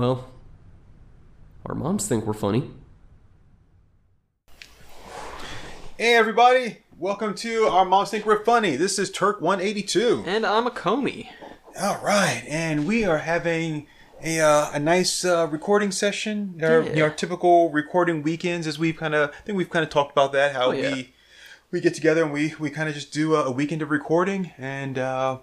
Well, our moms think we're funny. Hey everybody, welcome to our Moms Think We're Funny. This is Turk 182. And I'm a Comey. All right, and we are having a, uh, a nice uh, recording session. Our, Yeah. our typical recording weekends, as we've kind of, I think we've kind of talked about that. How Oh, yeah. we we get together and we we kind of just do a, a weekend of recording, and uh,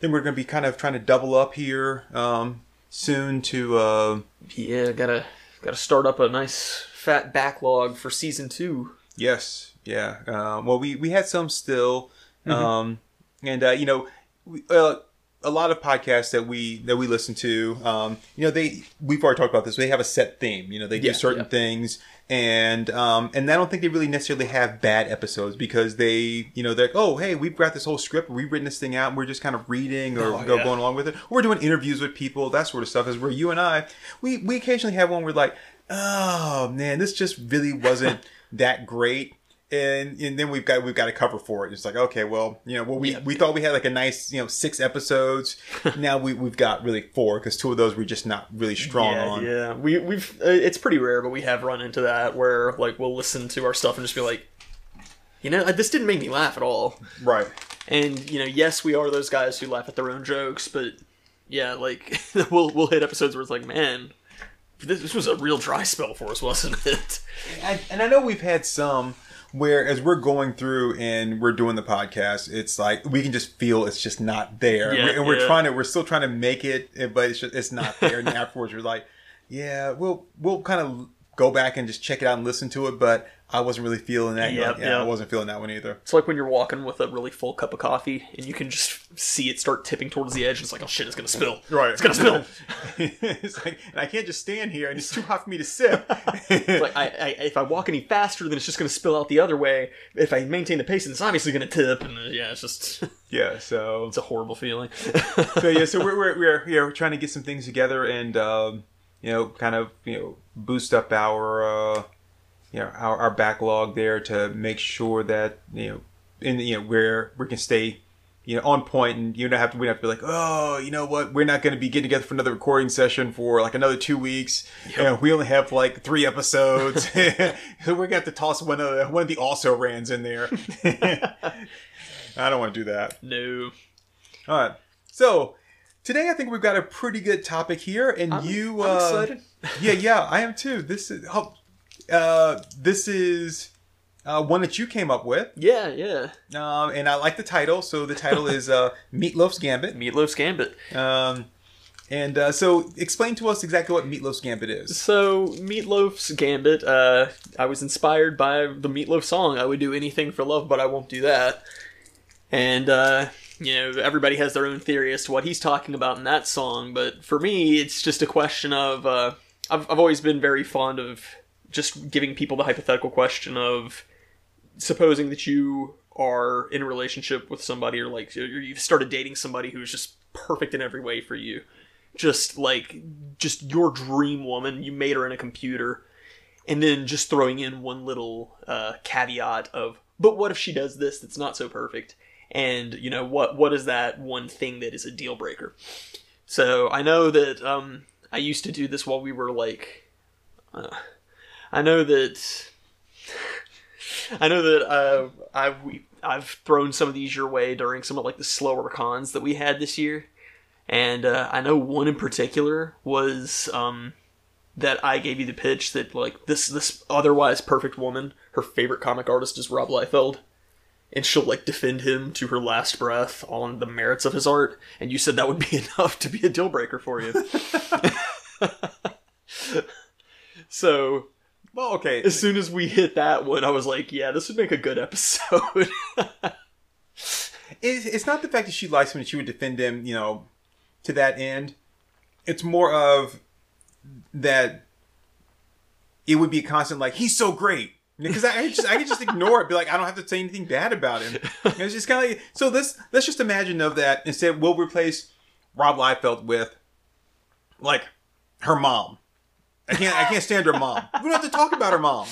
then we're going to be kind of trying to double up here um, soon to. Uh, Yeah, gotta gotta start up a nice fat backlog for season two. Yes, yeah. Uh, well, we we had some still, um, and uh, you know, we, uh, a lot of podcasts that we that we listen to, um, you know, they we've already talked about this. They have a set theme. You know, they Yeah, do certain yeah. things, and um, and I don't think they really necessarily have bad episodes because they, you know, they're like, oh, hey, we've got this whole script, we've written this thing out, and we're just kind of reading or Oh, go, yeah. going along with it. We're doing interviews with people, that sort of stuff. Is where you and I, we we occasionally have one where like, oh man, this just really wasn't that great. And, and then we've got we've got a cover for it. It's like okay, well, you know, well, we, Yeah. we thought we had like a nice you know six episodes. now we we've got really four because two of those we're just not really strong yeah, on. yeah. We we've uh, it's pretty rare, but we have run into that where like we'll listen to our stuff and just be like, you know, this didn't make me laugh at all. Right. And you know, yes, we are those guys who laugh at their own jokes, but yeah, like we'll we'll hit episodes where it's like, man, this, this was a real dry spell for us, wasn't it? And, and I know we've had some where as we're going through and we're doing the podcast, it's like we can just feel it's just not there, Yeah, and we're yeah. trying to we're still trying to make it, eh, but it's just it's not there. and afterwards, we're like, yeah, we'll we'll kind of go back and just check it out and listen to it, but I wasn't really feeling that. Yep, yeah, I wasn't feeling that one either. It's like when you're walking with a really full cup of coffee and you can just see it start tipping towards the edge. And it's like, oh shit, it's gonna spill. Right. It's gonna spill. it's like, and I can't just stand here, and it's too hot for me to sip. It's like I, I, if I walk any faster, then it's just gonna spill out the other way. If I maintain the pace, then it's obviously gonna tip. And uh, yeah, it's just yeah, so it's a horrible feeling. so yeah, so we're we're we're, you know, trying to get some things together and um, you know kind of you know boost up our uh, you know our, our backlog there to make sure that you know in you know where we can stay you know on point and you don't have to we don't have to be like oh you know what we're not going to be getting together for another recording session for like another two weeks and we only have like three episodes so we're gonna have to toss one of the one of the also rans in there I don't want to do that. no, All right. So today I think we've got a pretty good topic here, and I'm, you. I'm uh, excited. Yeah, yeah, I am too. This is oh, uh, this is uh, one that you came up with, Yeah, yeah. um, and I like the title. So the title is uh, Meatloaf's Gambit. Meatloaf's Gambit. Um, and uh, so explain to us exactly what Meatloaf's Gambit is. So Meatloaf's Gambit. Uh, I was inspired by the Meatloaf song. I would do anything for love, but I won't do that. And uh, you know, everybody has their own theory as to what he's talking about in that song. But for me, it's just a question of. Uh, I've I've always been very fond of just giving people the hypothetical question of supposing that you are in a relationship with somebody or like you've started dating somebody who's just perfect in every way for you. Just like just your dream woman you made her in a computer and then just throwing in one little uh, caveat of but what if she does this that's not so perfect? And you know what what is that one thing that is a deal breaker? So i know that um i used to do this while we were like uh, i know that I know that uh, I've we, I've thrown some of these your way during some of like the slower cons that we had this year, and uh, I know one in particular was um, that I gave you the pitch that like this this otherwise perfect woman, her favorite comic artist is Rob Liefeld, and she'll like defend him to her last breath on the merits of his art, and you said that would be enough to be a deal breaker for you. so Well, okay. as soon as we hit that one, I was like, yeah, this would make a good episode. It, it's not the fact that she likes him and she would defend him, you know, to that end. It's more of that it would be a constant like he's so great because I, I just I could just ignore it, be like I don't have to say anything bad about him. And it's just kind of like so. Let's let's just imagine of that instead. We'll replace Rob Liefeld with like her mom. I can't I can't stand her mom. We don't have to talk about her mom.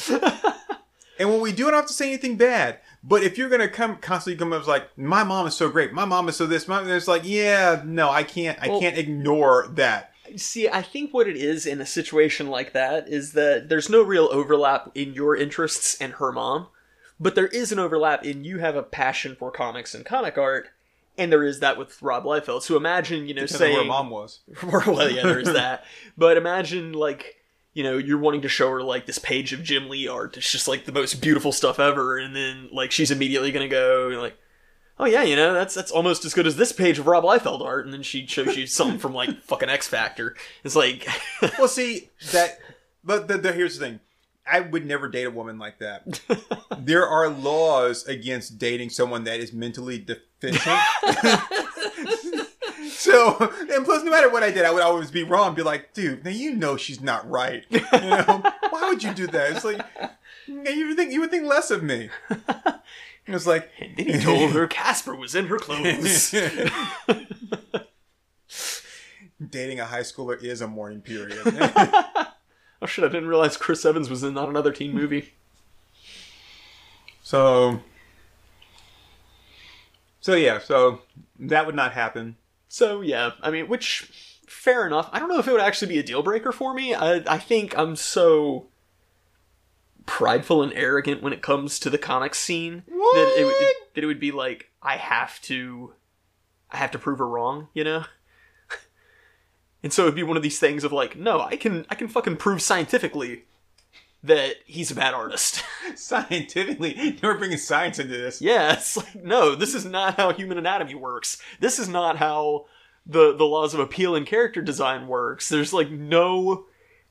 And when we do, I don't have to say anything bad. But if you're gonna come constantly come up as like, my mom is so great, my mom is so this, my it's like, yeah, no, I can't, I Well- can't ignore that. See, I think what it is in a situation like that is that there's no real overlap in your interests and her mom, but there is an overlap in you have a passion for comics and comic art, and there is that with Rob Liefeld. So imagine, you know, Because saying where mom was. well, yeah, there is that. But imagine like you know you're wanting to show her like this page of Jim Lee art. It's just like the most beautiful stuff ever, and then like she's immediately gonna go like. Oh yeah, you know that's that's almost as good as this page of Rob Liefeld art, and then she shows you something from like fucking X Factor. It's like, Well, see that, but the, the, here's the thing: I would never date a woman like that. there are laws against dating someone that is mentally deficient. So, and plus, no matter what I did, I would always be wrong. Be like, dude, now you know she's not right. You know, why would you do that? It's like you would think you would think less of me. It was like and then he told her Casper was in her clothes. dating a high schooler is a mourning period. oh shit! I didn't realize Chris Evans was in not another teen movie. So, so yeah, so that would not happen. So yeah, I mean, which fair enough. I don't know if it would actually be a deal breaker for me. I I think I'm so prideful and arrogant when it comes to the comic scene that it, What? that it would be like I have to I have to prove her wrong, you know? and so it'd be one of these things of like, no, I can I can fucking prove scientifically that he's a bad artist. Scientifically, you're bringing science into this. Yeah, it's like no, this is not how human anatomy works. This is not how the the laws of appeal and character design works. There's like no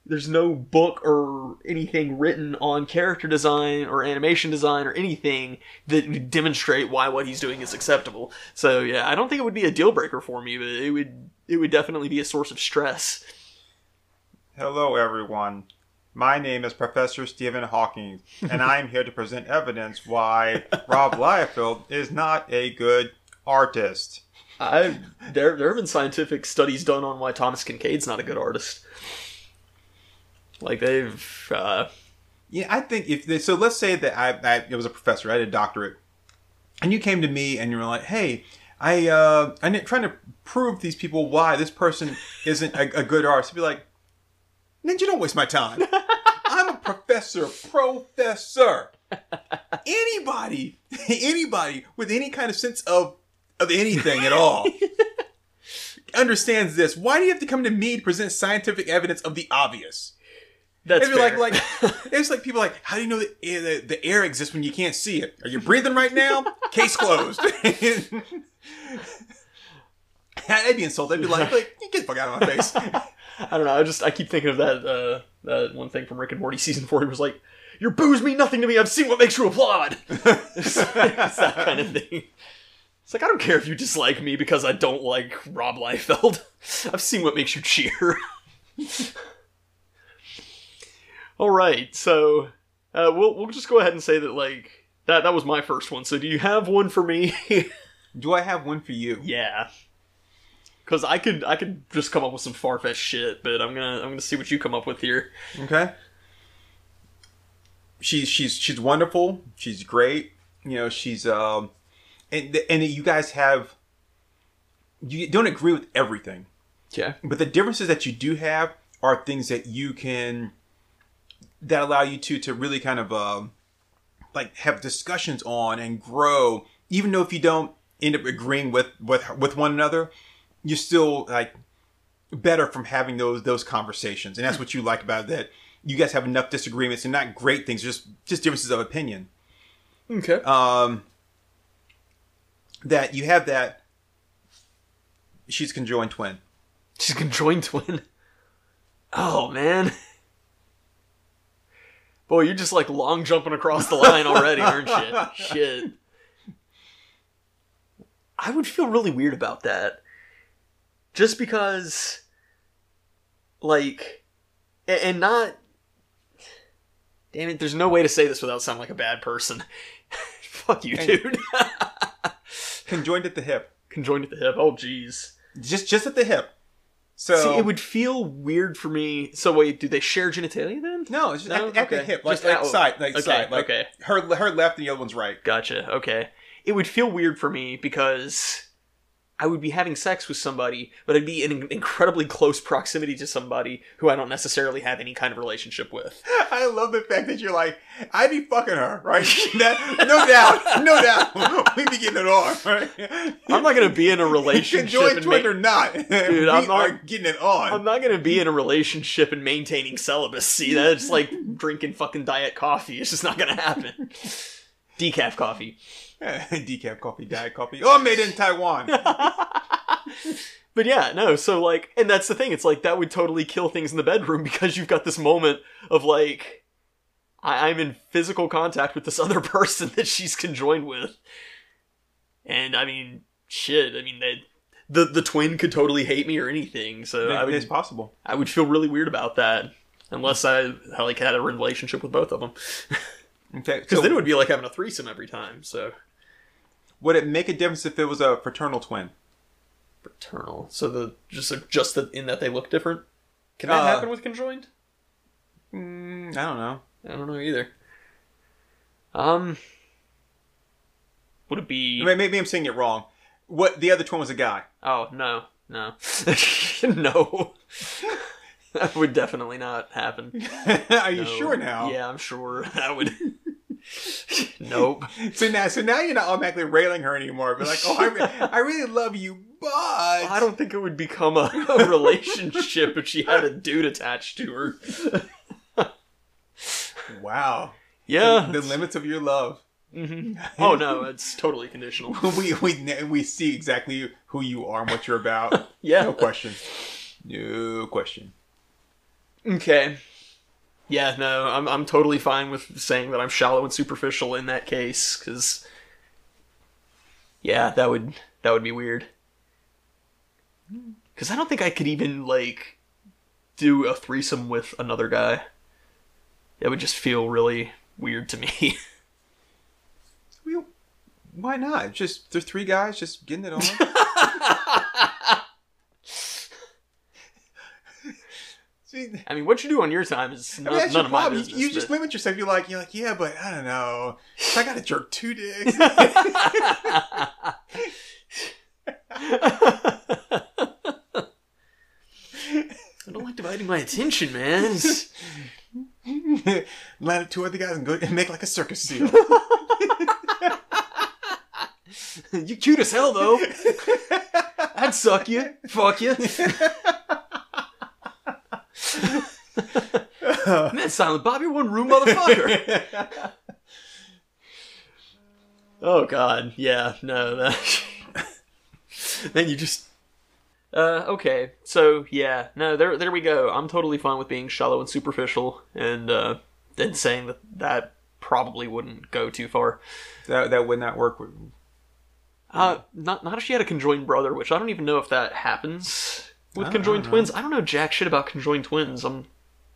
there's no book or anything written on character design or animation design or anything that would demonstrate why what he's doing is acceptable. So yeah, I don't think it would be a deal breaker for me, but it would it would definitely be a source of stress. Hello, everyone. My name is Professor Stephen Hawking, and I am here to present evidence why Rob Liefeld is not a good artist. I there there have been scientific studies done on why Thomas Kinkade's not a good artist. Like they've uh, Yeah, I think if they, so, let's say that I, I it was a professor, I had a doctorate, and you came to me and you were like, "Hey, I uh, I'm trying to prove these people why this person isn't a, a good artist." I'd be like, "Ninja, don't waste my time. I'm a professor, professor. Anybody, anybody with any kind of sense of of anything at all." Understands this. Why do you have to come to me to present scientific evidence of the obvious? that's It'd be like fair. like it's like people like how do you know that air, the, the air exists when you can't see it? Are you breathing right now? Case closed. I'd be insulted. I'd be like, like get the fuck out of my face. I don't know. I just I keep thinking of that uh, that one thing from Rick and Morty season four. He was like, "Your booze mean nothing to me. I've seen what makes you applaud." it's, it's that kind of thing. It's like I don't care if you dislike me because I don't like Rob Liefeld. I've seen what makes you cheer. All right, so uh, we'll we'll just go ahead and say that like that that was my first one. So do you have one for me? Do I have one for you? Yeah. Cause I could I could just come up with some far fetched shit, but I'm gonna I'm gonna see what you come up with here. Okay. She's she's she's wonderful. She's great. You know, she's um, and and you guys have you don't agree with everything. Yeah. But the differences that you do have are things that you can that allow you to to really kind of um like have discussions on and grow, even though if you don't end up agreeing with with with one another, you're still like better from having those those conversations, and that's what you like about it, that. You guys have enough disagreements and not great things, just just differences of opinion. Okay. Um, that you have that. She's conjoined twin. She's conjoined twin. Oh man. Boy, you're just like long jumping across the line already, aren't you? Shit. I would feel really weird about that. Just because like and not Damn it, there's no way to say this without sounding like a bad person. Fuck you, And- dude. Conjoined at the hip. Conjoined at the hip. Oh jeez. Just just at the hip. So See, it would feel weird for me. So wait, do they share genitalia then? no, it's just No? at, at the hip, like, Just like out- side, like okay, side, like okay. her her left and the other one's right. Gotcha. Okay. It would feel weird for me because I would be having sex with somebody, but I'd be in incredibly close proximity to somebody who I don't necessarily have any kind of relationship with. I love the fact that you're like, I'd be fucking her, right? That- no doubt, no doubt. We'd be getting it on, right? I'm not gonna be in a relationship. Enjoy and Twin ma- or not, Dude, I'm not- getting it on. I'm not gonna be in a relationship and maintaining celibacy. That's like drinking fucking diet coffee. It's just not gonna happen. Decaf coffee. Decaf coffee, diet coffee. Oh, made in Taiwan. But yeah, no, so like, and that's the thing, it's like that would totally kill things in the bedroom because you've got this moment of like, I- I'm in physical contact with this other person that she's conjoined with. And I mean, shit, I mean, they, the, the twin could totally hate me or anything, so I it's possible. I would feel really weird about that. Unless I like had a relationship with both of them, Okay, because so then it would be like having a threesome every time. So would it make a difference if it was a fraternal twin? fraternal. So the just just the, in that they look different. Can that Uh, happen with conjoined? Mm, I don't know. I don't know either. Um, would it be? Maybe, maybe I'm saying it wrong. What the other twin was a guy. Oh no, no, no. that would definitely not happen. Are you No. sure now? Yeah, I'm sure that would. Nope. So now, so now you're not automatically railing her anymore. But like, oh, I, re- I really love you, but I don't think it would become a, a relationship if she had a dude attached to her. Wow. Yeah. The limits of your love. Mhm. Oh no, it's totally conditional. we we we see exactly who you are and what you're about. Yeah. No question. No question. Okay. Yeah, no, I'm I'm totally fine with saying that I'm shallow and superficial in that case cuz yeah, that would that would be weird. Cuz I don't think I could even like do a threesome with another guy. It would just feel really weird to me. We, why not? Just there's three guys just getting it on. See, I mean, what you do on your time is I none, mean, none of my. You- business. You, just but- limit yourself. You're like, you're like, yeah, but I don't know. I got to jerk two dicks. I don't like dividing my attention, man. Line up two other guys and go and make like a circus seal. you cute as hell, though. I'd suck you. Fuck you. Man, Silent Bob, you're one room motherfucker. oh god, yeah, no, that. then you just. Uh, okay, so yeah, no, there, there we go. I'm totally fine with being shallow and superficial, and uh, then saying that that probably wouldn't go too far. that that would not work. With, Uh, not not if she had a conjoined brother, which I don't even know if that happens with conjoined I don't know. twins. I don't know jack shit about conjoined twins. I'm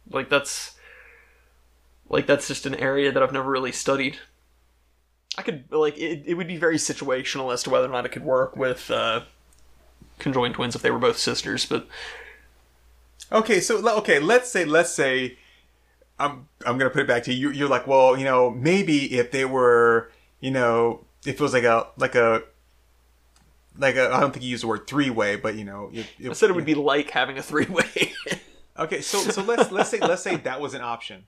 like that's like that's just an area that I've never really studied. I could like it. It would be very situational as to whether or not it could work with uh, conjoined twins if they were both sisters. But okay, so okay, let's say let's say I'm I'm gonna put it back to you. You're like, well, you know, maybe if they were, you know, if it was like a like a like a I don't think you used the word three way, but you know, if, if, I said it would be like having a three way. okay. So so let's let's say let's say that was an option.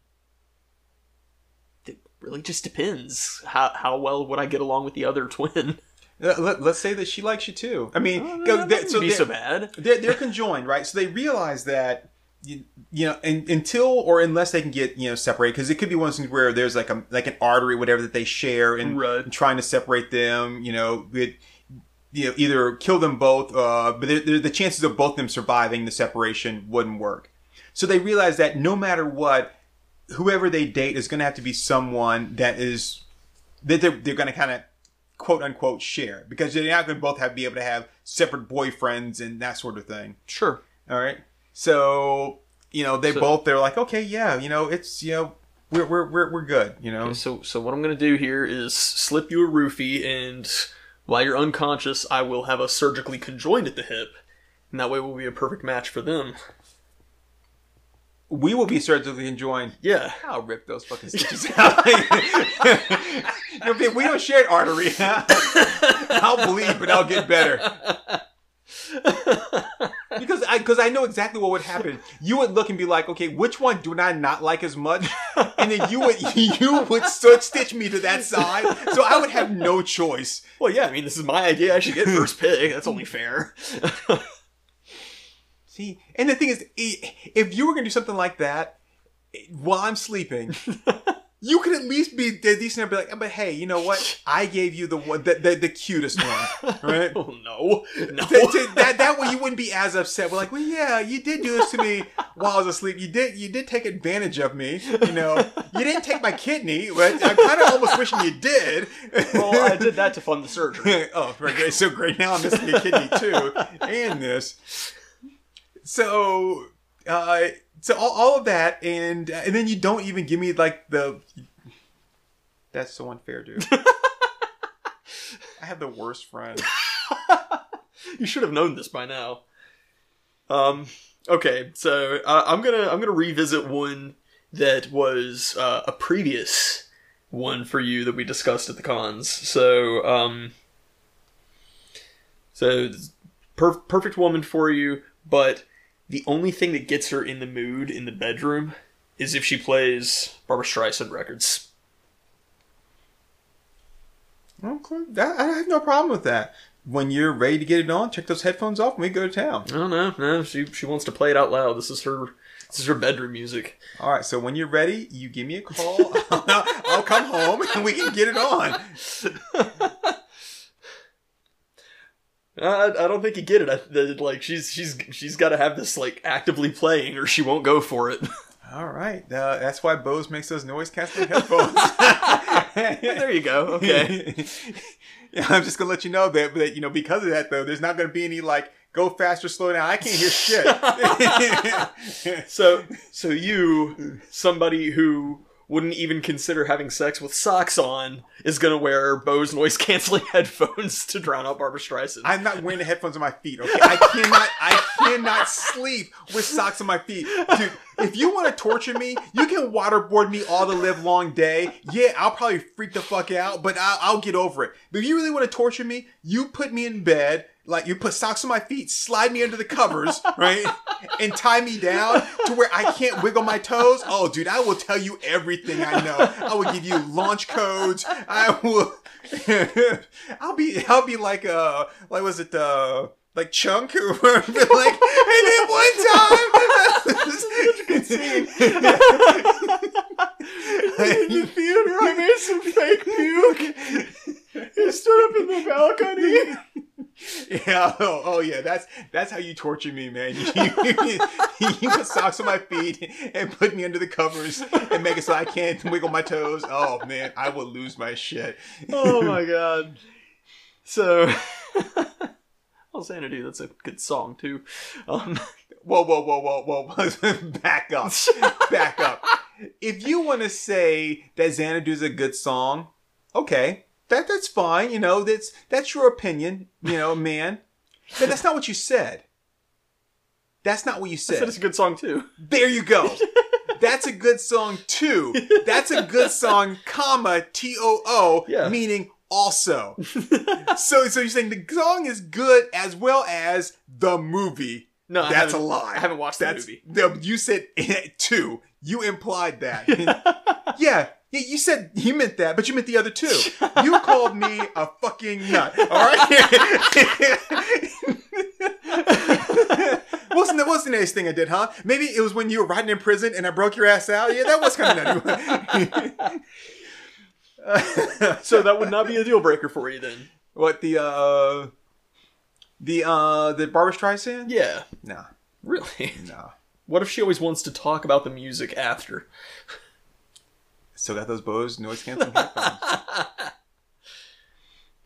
it really just depends how how well would I get along with the other twin. Uh, let, let, us say that she likes you too. I mean, Oh, go, they- wouldn't so be they're- so bad. they're, they're conjoined, right? So they realize that you, you know, in, until or unless they can get you know separated, because it could be one of those things where there's like a like an artery, whatever that they share, and, Right. and trying to separate them, you know, it, you know, either kill them both, uh, but the chances of both of them surviving the separation wouldn't work. So they realize that no matter what, whoever they date is going to have to be someone that is that they're, they're going to kind of quote unquote share because they're not going to both have be able to have separate boyfriends and that sort of thing. Sure. All right. So, you know, they So- both, they're like, okay, yeah, you know, it's, you know, we're, we're, we're, we're good, you know? Okay, so so what I'm gonna do here is slip you a roofie, and while you're unconscious, I will have us surgically conjoined at the hip, and that way we'll be a perfect match for them. We will be surgically enjoying. Yeah. I'll rip those fucking stitches out. We don't share an artery. I'll bleed, but I'll get better. because I because I know exactly what would happen. You would look and be like, okay, which one do I not like as much? And then you would you would stitch me to that side, so I would have no choice. well, yeah. I mean, this is my idea. I should get first pick. That's only fair. See, and the thing is, if you were gonna do something like that while I'm sleeping. You could at least be decent and be like, but hey, you know what? I gave you the one, the, the, the cutest one, right? oh no, no. that, to- that that way you wouldn't be as upset. We're like, well, yeah, you did do this to me while I was asleep. You did you did take advantage of me. You know, you didn't take my kidney, but I'm kind of almost wishing you did. well, I did that to fund the surgery. oh, right. So great. Now I'm missing a kidney too, and this. So, uh, so all, all of that, and uh, and then you don't even give me like the. That's so unfair, dude. I have the worst friend. You should have known this by now. Um. Okay, so uh, I'm gonna I'm gonna revisit one that was uh, a previous one for you that we discussed at the cons. So um. So per- perfect woman for you, but the only thing that gets her in the mood in the bedroom is if she plays Barbra Streisand records. Okay, that, I have no problem with that. When you're ready to get it on, check those headphones off and we go to town. I don't know. No, she she wants to play it out loud. This is her. This is her bedroom music. All right, so when you're ready, you give me a call. I'll, I'll come home and we can get it on. I, I don't think you get it. I, that, like she's she's she's got to have this like actively playing, or she won't go for it. All right, uh, that's why Bose makes those noise canceling headphones. there you go. Okay. yeah, I'm just gonna let you know that, that you know because of that though, there's not gonna be any like go faster, slow down. I can't hear shit. So so you somebody who wouldn't even consider having sex with socks on is gonna wear Bose noise canceling headphones to drown out Barbra Streisand. I'm not wearing the headphones on my feet. Okay, I cannot. I cannot sleep with socks on my feet, dude. If you want to torture me, you can waterboard me all the live long day. Yeah, I'll probably freak the fuck out, but I'll, I'll get over it. But if you really want to torture me, you put me in bed. Like you put socks on my feet, slide me under the covers, right, and tie me down to where I can't wiggle my toes. Oh, dude, I will tell you everything I know. I will give you launch codes. I will. I'll be. I'll be like uh, like was it uh, like chunk or whatever. like, and then one time. in the theater, I made some fake puke. He stood up in the balcony. Yeah. Oh, oh, yeah. That's that's how you torture me, man. You, you put socks on my feet and put me under the covers and make it so I can't wiggle my toes. Oh man, I will lose my shit. Oh my god. So, I'll Xanadu, that's a good song too. Um, Whoa, whoa, whoa, whoa, whoa! Back up, back up. If you want to say that Xanadu's a good song, okay, that that's fine. You know, that's that's your opinion. You know, man. But that's not what you said. That's not what you I said said. it's a good song too. There you go. That's a good song too. That's a good song, comma T O O, Yeah. meaning also. so, so you're saying the song is good as well as the movie. No, That's a lie. I haven't watched that movie. the- you said two. You implied that. Yeah. Yeah, you said you meant that, but you meant the other two. You called me a fucking nut. All right. wasn't that wasn't the nice thing I did, huh? Maybe it was when you were riding in prison and I broke your ass out. Yeah, that was kind of nutty. So that would not be a deal breaker for you then. what the uh the uh the Barbra Streisand? Yeah. Nah, Really? nah. What if she always wants to talk about the music after? Still got those Bose noise canceling headphones.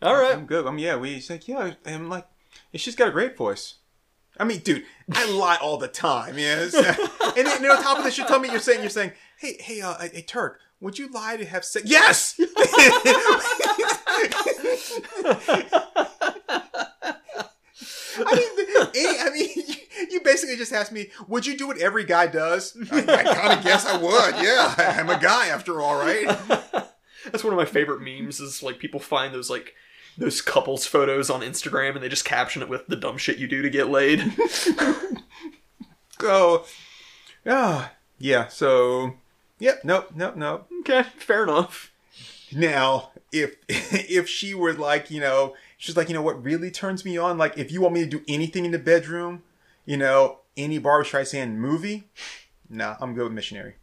All right. I'm good. I'm yeah. We like yeah. I'm like she's got a great voice. I mean, dude, I lie all the time. Yes. and then, and on top of this, you tell me you're saying you're saying, hey, hey, uh, hey, Turk, would you lie to have sex? Yes. I mean, eh, I mean, you, basically just asked me, would you do what every guy does? I, I kind of guess I would. Yeah, I'm a guy after all, right? That's one of my favorite memes. Is like people find those like those couples photos on Instagram and they just caption it with the dumb shit you do to get laid. So, yeah, yeah. So, yep. Nope. Nope. Nope. okay, fair enough. Now, if if she were like, you know, she's like, you know, what really turns me on? Like, if you want me to do anything in the bedroom, you know, any Barbra Streisand movie, nah, I'm good with missionary.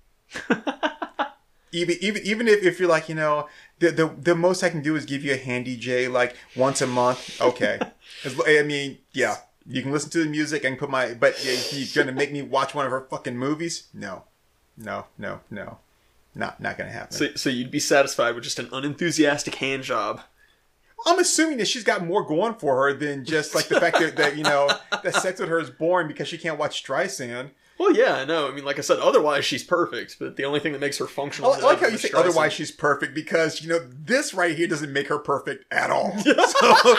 even even even if, if you're like, you know, the, the the most I can do is give you a handy J like once a month. Okay, As- I mean, yeah, you can listen to the music. and put my, but yeah, you're gonna make me watch one of her fucking movies? No, no, no, no, not not gonna happen. So, so you'd be satisfied with just an unenthusiastic hand job. I'm assuming that she's got more going for her than just like the fact that, that you know that sex with her is boring because she can't watch Streisand. Well, yeah, I know. I mean, like I said, otherwise she's perfect. But the only thing that makes her functional. I like how you say Streisand. otherwise she's perfect because you know this right here doesn't make her perfect at all. so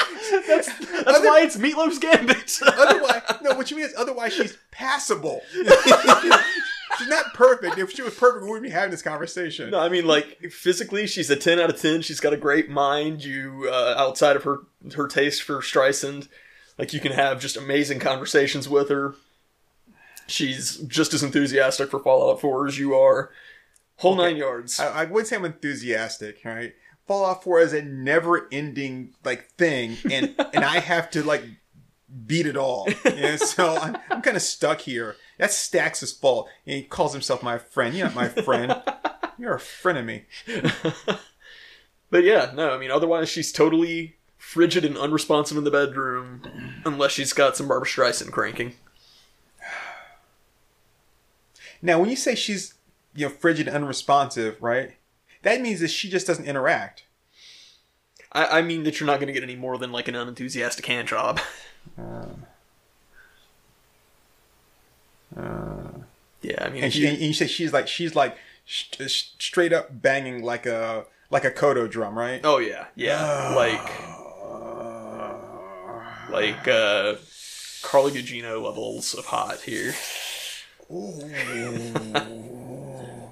That's other- why it's Meatloaf's Gambit. otherwise, no, what you mean is otherwise she's passable. She's not perfect. If she was perfect, we wouldn't be having this conversation. No, I mean, like physically, she's a ten out of ten. She's got a great mind. You, uh, outside of her her taste for Streisand, like you can have just amazing conversations with her. She's just as enthusiastic for Fallout Four as you are. Whole nine yards. I, I would say I'm enthusiastic, right? Fallout 4 is a never-ending like thing, and and I have to like beat it all. Yeah, so I'm, I'm kind of stuck here. That's Stax's fault. And he calls himself my friend. You're not my friend. You're a friend of me. But yeah, no, I mean, otherwise she's totally frigid and unresponsive in the bedroom, unless she's got some Barbra Streisand cranking. Now, when you say she's you know frigid, and unresponsive, right? That means that she just doesn't interact. I, I mean that you're not going to get any more than like an unenthusiastic hand job. Uh, yeah, I mean, And, she, you- and you say she's like she's like st- st- straight up banging like a like a kodo drum, right? oh yeah, yeah, like like uh, Carla Gugino levels of hot here. Ooh,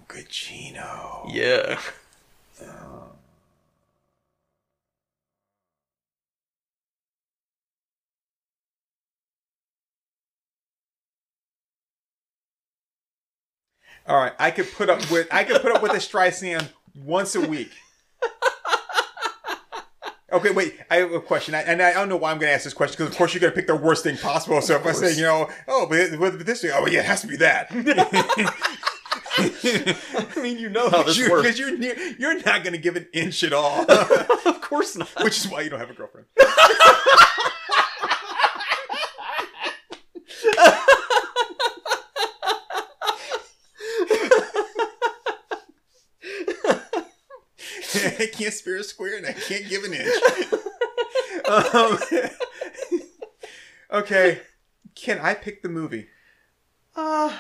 Gugino. Yeah. All right, I could put up with I could put up with a Streisand once a week. Okay, wait. I have a question, I, and I don't know why I'm going to ask this question because, of course, you're going to pick the worst thing possible. So if I say, you know, oh, but with this thing, oh, yeah, it has to be that. I mean, you know how this Because works. you're near, you're not going to give an inch at all, of course not. which is why you don't have a girlfriend. I can't spare a square and I can't give an inch. um, okay, can I pick the movie Uh,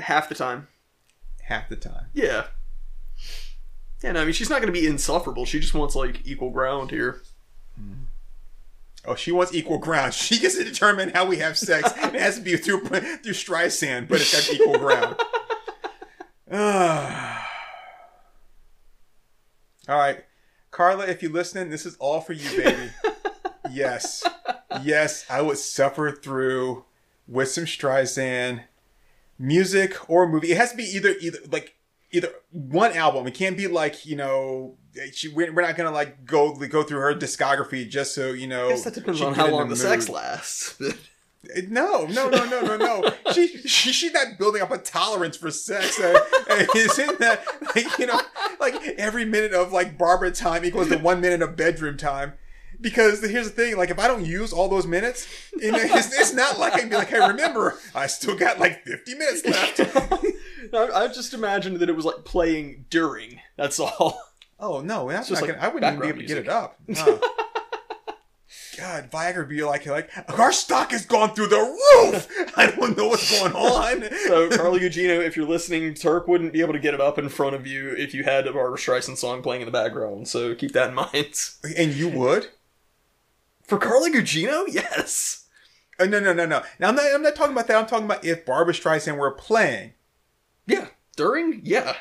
half the time. half the time? Yeah. Yeah, no, I mean, she's not going to be insufferable. She just wants, like, equal ground here. Oh, she wants equal ground. She gets to determine how we have sex. It has to be through through Streisand, but it's got equal ground. Ah. All right, Carla, if you're listening, this is all for you, baby. yes, yes, I would suffer through with some Streisand, music or movie. It has to be either either like either one album. It can't be like you know. She, we're not gonna like go go through her discography just so you know. I guess that depends on how long the mood. sex lasts. No, no, no, no, no, no. she, she she's not building up a tolerance for sex. Uh, isn't that like you know like every minute of like Barbra time equals the one minute of bedroom time? Because here's the thing, like if I don't use all those minutes, you know, it's, it's not like I can be like, hey, remember, I still got like 50 minutes left. I, I just imagined that it was, like, playing during. That's all. Oh no, that's just not like gonna, I wouldn't even be able background to get it up. No. God, Viagra be like, like our stock has gone through the roof. I don't know what's going on. So, Carla Gugino, if you're listening, Turk wouldn't be able to get it up in front of you if you had a Barbra Streisand song playing in the background. So, keep that in mind. and you would? For Carla Gugino, yes. Uh, no, no, no, no. Now I'm not. I'm not talking about that. I'm talking about if Barbra Streisand were playing. Yeah, During, yeah,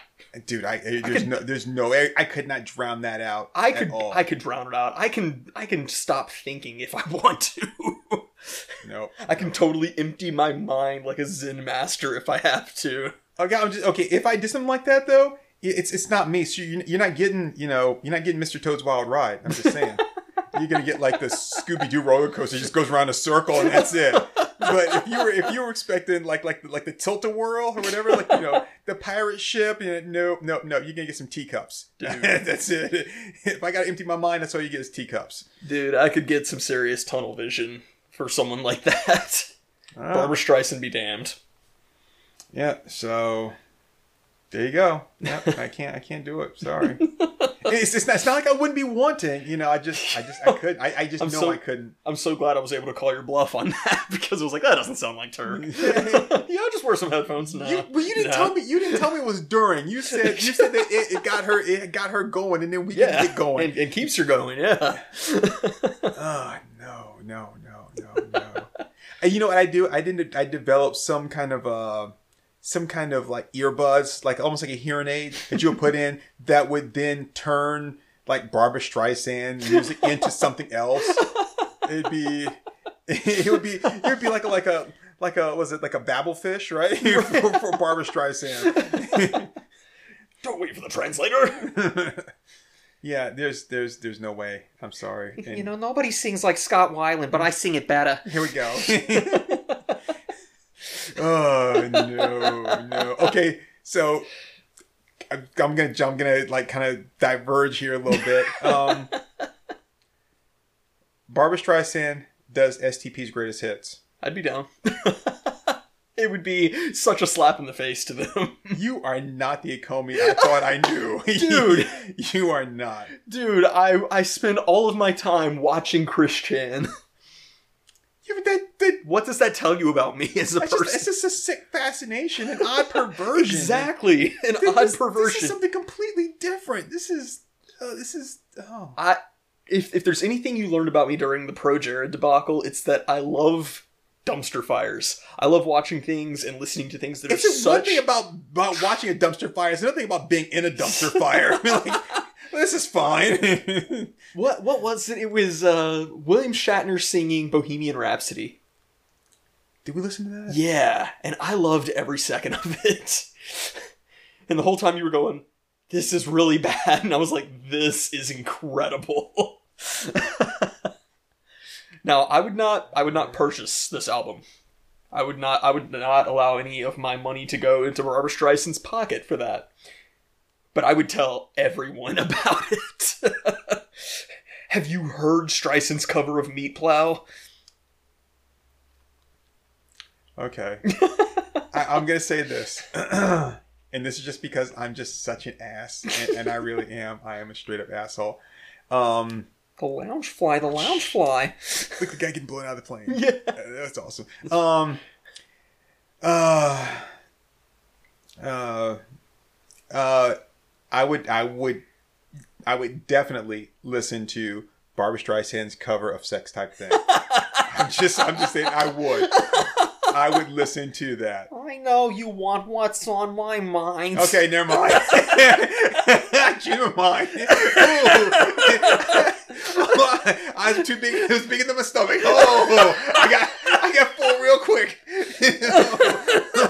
Dude, eh, I there's could- no there's no way I could not drown that out. I could. I could drown it out. I can I can stop thinking if I want to. no. I can totally empty my mind like a Zen master if I have to. Okay, I'm just okay. If I did something like that though, it's it's not me. So you- you're not getting you know you're not getting Mr. Toad's Wild Ride. I'm just saying. you're gonna get like the Scooby Doo roller coaster, it just goes around a circle and that's it. But if you were if you were expecting like like like the tilt a whirl or whatever, like you know the pirate ship, you know, no no no, you're gonna get some teacups. Dude. that's it. If I gotta empty my mind, that's all you get is teacups. Dude, I could get some serious tunnel vision for someone like that. Ah. Barbra Streisand be damned. Yeah, so there you go. Yeah, I can't I can't do it. Sorry. it's, it's, not, it's not like I wouldn't be wanting, you know. I just I just I couldn't. I, I just I'm know so- I couldn't. I'm so glad I was able to call your bluff on that because it was like that doesn't sound like Turk. yeah, I'll just wear some headphones now. You, but you didn't No. tell me. You didn't tell me it was during. You said you said that it, it got her. It got her going, and then we Yeah, can get going. and, and keeps her going. Yeah. Oh no, no, no, no, no. and you know what I do? I didn't. I developed some kind of uh, some kind of like earbuds, like almost like a hearing aid that you would put in that would then turn like Barbra Streisand music into something else. It'd be. It would be. It would be like a like a like a was it like a Babel fish right for, for Barbra Streisand. Don't wait for the translator. yeah, there's there's there's no way. I'm sorry. And you know, nobody sings like Scott Weiland, but I sing it better. Here we go. oh no, no. Okay, so I'm, gonna I'm gonna like kind of diverge here a little bit. Um, Barbra Streisand does STP's greatest hits. I'd be down. it would be such a slap in the face to them. You are not the Akomi I thought I knew, Dude. you are not. Dude, I I spend all of my time watching Chris Chan. Yeah, that, that What does that tell you about me as a that's just, person? it's just a sick fascination, an odd perversion. exactly, an This- odd perversion. This is something completely different. This is, uh, this is, oh. I if if there's anything you learned about me during the Pro Jared debacle, it's that I love dumpster fires. I love watching things and listening to things that It's are just one thing about, about watching a dumpster fire. It's another thing about being in a dumpster fire. I mean, like, this is fine. what what was it? It was uh, William Shatner singing Bohemian Rhapsody. Did we listen to that? Yeah, and I loved every second of it. And the whole time you were going, "This is really bad," and I was like, "This is incredible." now, I would not, I would not purchase this album. I would not, I would not allow any of my money to go into Barbra Streisand's pocket for that. But I would tell everyone about it. Have you heard Streisand's cover of Meat Plow? Okay. I, I'm going to say this. and this is just because I'm just such an ass. And, and I really am. I am a straight up asshole. Um, The lounge fly, the lounge fly. Look, the guy getting blown out of the plane. Yeah. That's awesome. Um, uh, uh, uh, I would, I would, I would definitely listen to Barbra Streisand's cover of "Sex Type Thing." I'm just, I'm just saying, I would, I would listen to that. I know you want what's on my mind. Okay, never mind. never mind. I was too big. It was big into my stomach. Oh, I got, I got real quick.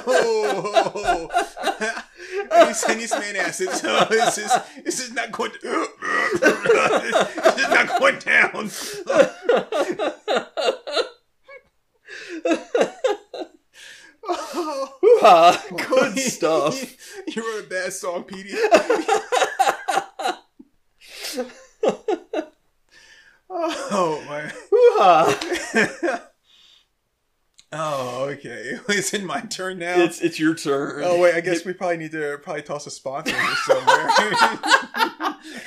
oh, I need, I need some antacid. So this is, this is not going. To, this is not going down. Oh. Good stuff. you wrote a bad song, Petey. oh my. Hoo-ha. Oh, okay. It's in my turn now. It's it's your turn. oh wait, I guess we probably need to probably toss a sponsor here somewhere.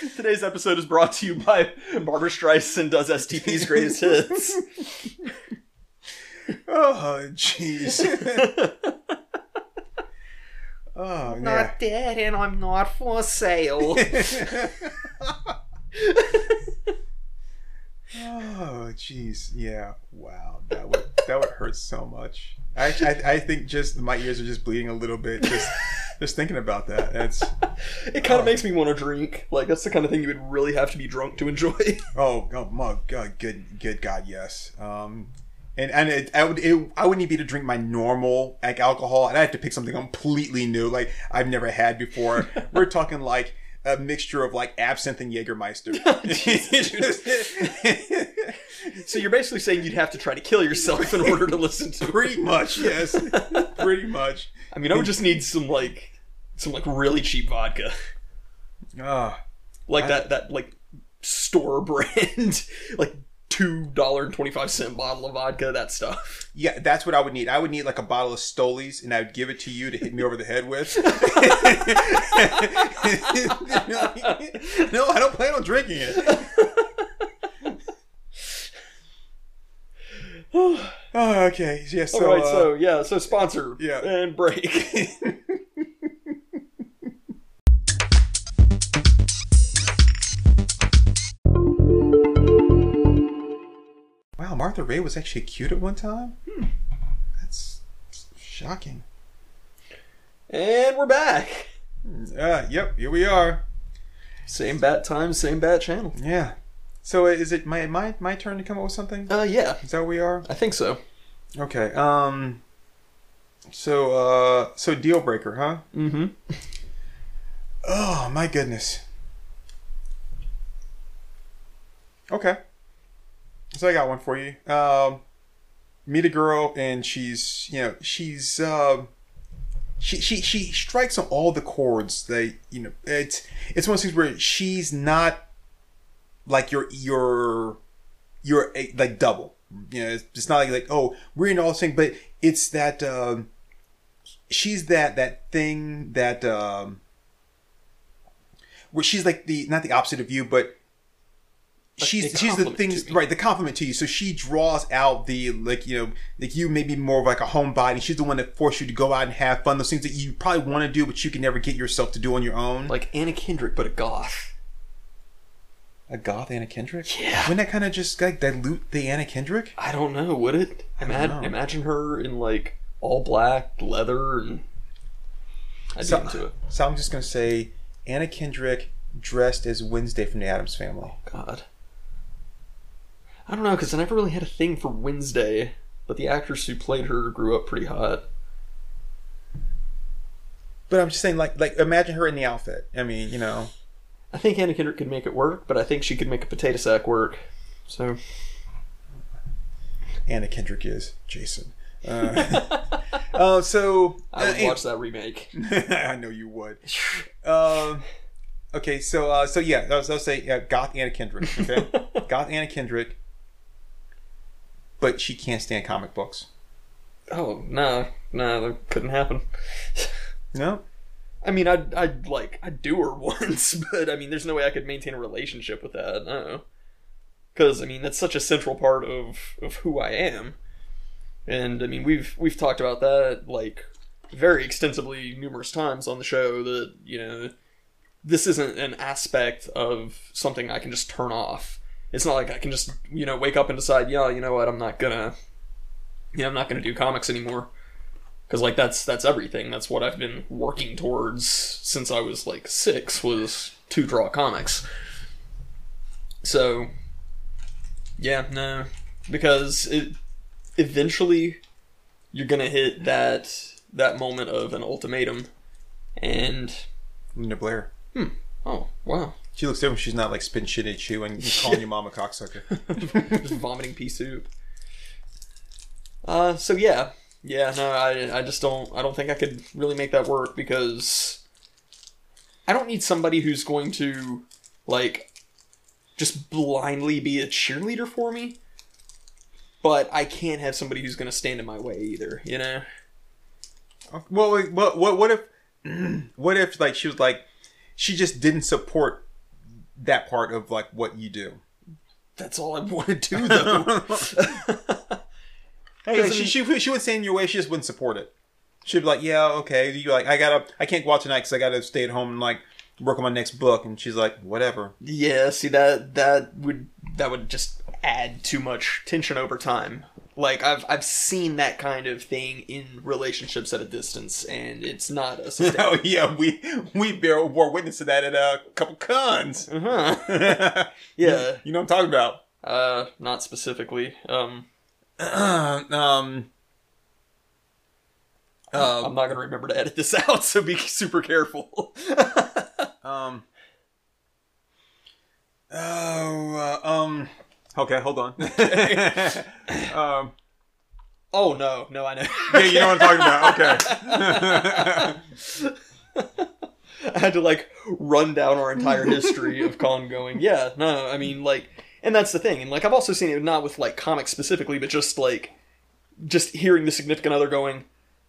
Today's episode is brought to you by Barbra Streisand does STP's greatest hits. oh jeez. oh man. Not dead and I'm not for sale. Oh, jeez. Yeah. Wow. That would that would hurt so much. I, I I think just my ears are just bleeding a little bit. Just Just thinking about that. It's It kind of makes me want to drink. Like that's the kind of thing you would really have to be drunk to enjoy. oh, oh my god, good good god, yes. Um and and it, I would it, I wouldn't be to drink my normal like alcohol, and I have to pick something completely new, like I've never had before. We're talking like a mixture of like absinthe and Jägermeister. So you're basically saying you'd have to try to kill yourself in order to listen to. it. Pretty much, yes. Pretty much. I mean, I would just need some like some like really cheap vodka, Ah. like I- that that like store brand, like two dollar and twenty five cent bottle of vodka. That stuff. Yeah, that's what I would need. I would need like a bottle of Stolies, and I would give it to you to hit me over the head with. no, I don't plan on drinking it. Oh, okay. Yeah. So, All right, uh, so yeah, so sponsor, yeah. and break. wow, Martha Raye was actually cute at one time. That's shocking. and we're back. Uh, yep. Here we are. Same bat time, same bat channel. Yeah. So, uh, is it my my my turn to come up with something? Uh, yeah, Is that where we are? I think so. Okay. Um. So, uh, so deal breaker, huh? Mm-hmm. Oh my goodness. Okay. So I got one for you. Um, meet a girl and she's you know she's um. She, she she strikes on all the chords. They you know it's it's one of those things where she's not like your your your a- like double. You know, it's, it's not like like oh we're in all this thing, but it's that um, she's that that thing that um, where she's like the not the opposite of you, but she's she's the things right the compliment to you. So she draws out the like you know like you maybe more of like a homebody. She's the one that forces you to go out and have fun. Those things that you probably want to do, but you can never get yourself to do on your own. Like Anna Kendrick, but a goth. A goth Anna Kendrick. Yeah. Wouldn't that kind of just like dilute the Anna Kendrick? I don't know, would it? don't Imagine, know. imagine her in like all black leather and. I'd So- into it. So I'm just gonna say Anna Kendrick dressed as Wednesday from the Addams Family. Oh, God. I don't know, because I never really had a thing for Wednesday, but the actress who played her grew up pretty hot. But I'm just saying, like, like imagine her in the outfit. I mean, you know, I think Anna Kendrick could make it work, but I think she could make a potato sack work. So. Anna Kendrick is Jason. Uh, uh, so I would uh, watch that remake. I know you would. Um, okay, so uh, so yeah, I was, I was say uh, goth Anna Kendrick. Okay, goth Anna Kendrick, but she can't stand comic books. Oh, no. No, that couldn't happen. No, I mean, I'd, I'd like, I'd do her once, but I mean, there's no way I could maintain a relationship with that. No. Because, I mean, that's such a central part of, of who I am. And, I mean, we've, we've talked about that, like, very extensively numerous times on the show that, you know, this isn't an aspect of something I can just turn off. It's not like I can just, you know, wake up and decide, yeah, you know what, I'm not gonna, know, I'm not gonna do comics anymore because like that's that's everything that's what i've been working towards since i was like six was to draw comics so yeah no because it eventually you're gonna hit that that moment of an ultimatum and Linda Blair. oh wow She looks different. She's not like shit at you and calling your mom a cocksucker. just vomiting pea soup uh so yeah yeah no i i just don't i don't think i could really make that work because i don't need somebody who's going to like just blindly be a cheerleader for me but i can't have somebody who's going to stand in my way either you know Well, wait, what, what, what if, what if, like, she was like, she just didn't support that part of like what you do. that's all i want to do though Hey, she, she she would stand in your way. She just wouldn't support it. She'd be like, "Yeah, okay." You like, I gotta, I can't go out tonight because I gotta stay at home and like work on my next book. And she's like, "Whatever." Yeah, see that that would that would just add too much tension over time. Like I've I've seen that kind of thing in relationships at a distance, and it's not a sustainable. oh yeah, we we bear bore witness to that at a couple cons. uh-huh. Yeah. you know what I'm talking about. Uh, not specifically. Um, um, I'm um, not gonna remember to edit this out, so be super careful. um, oh, uh, um, okay, hold on. um, oh no, no, I know. yeah, you know what I'm talking about. Okay. I had to like run down our entire history of con going, yeah, no, I mean like and that's the thing. And like I've also seen it not with like comics specifically, but just like just hearing the significant other going,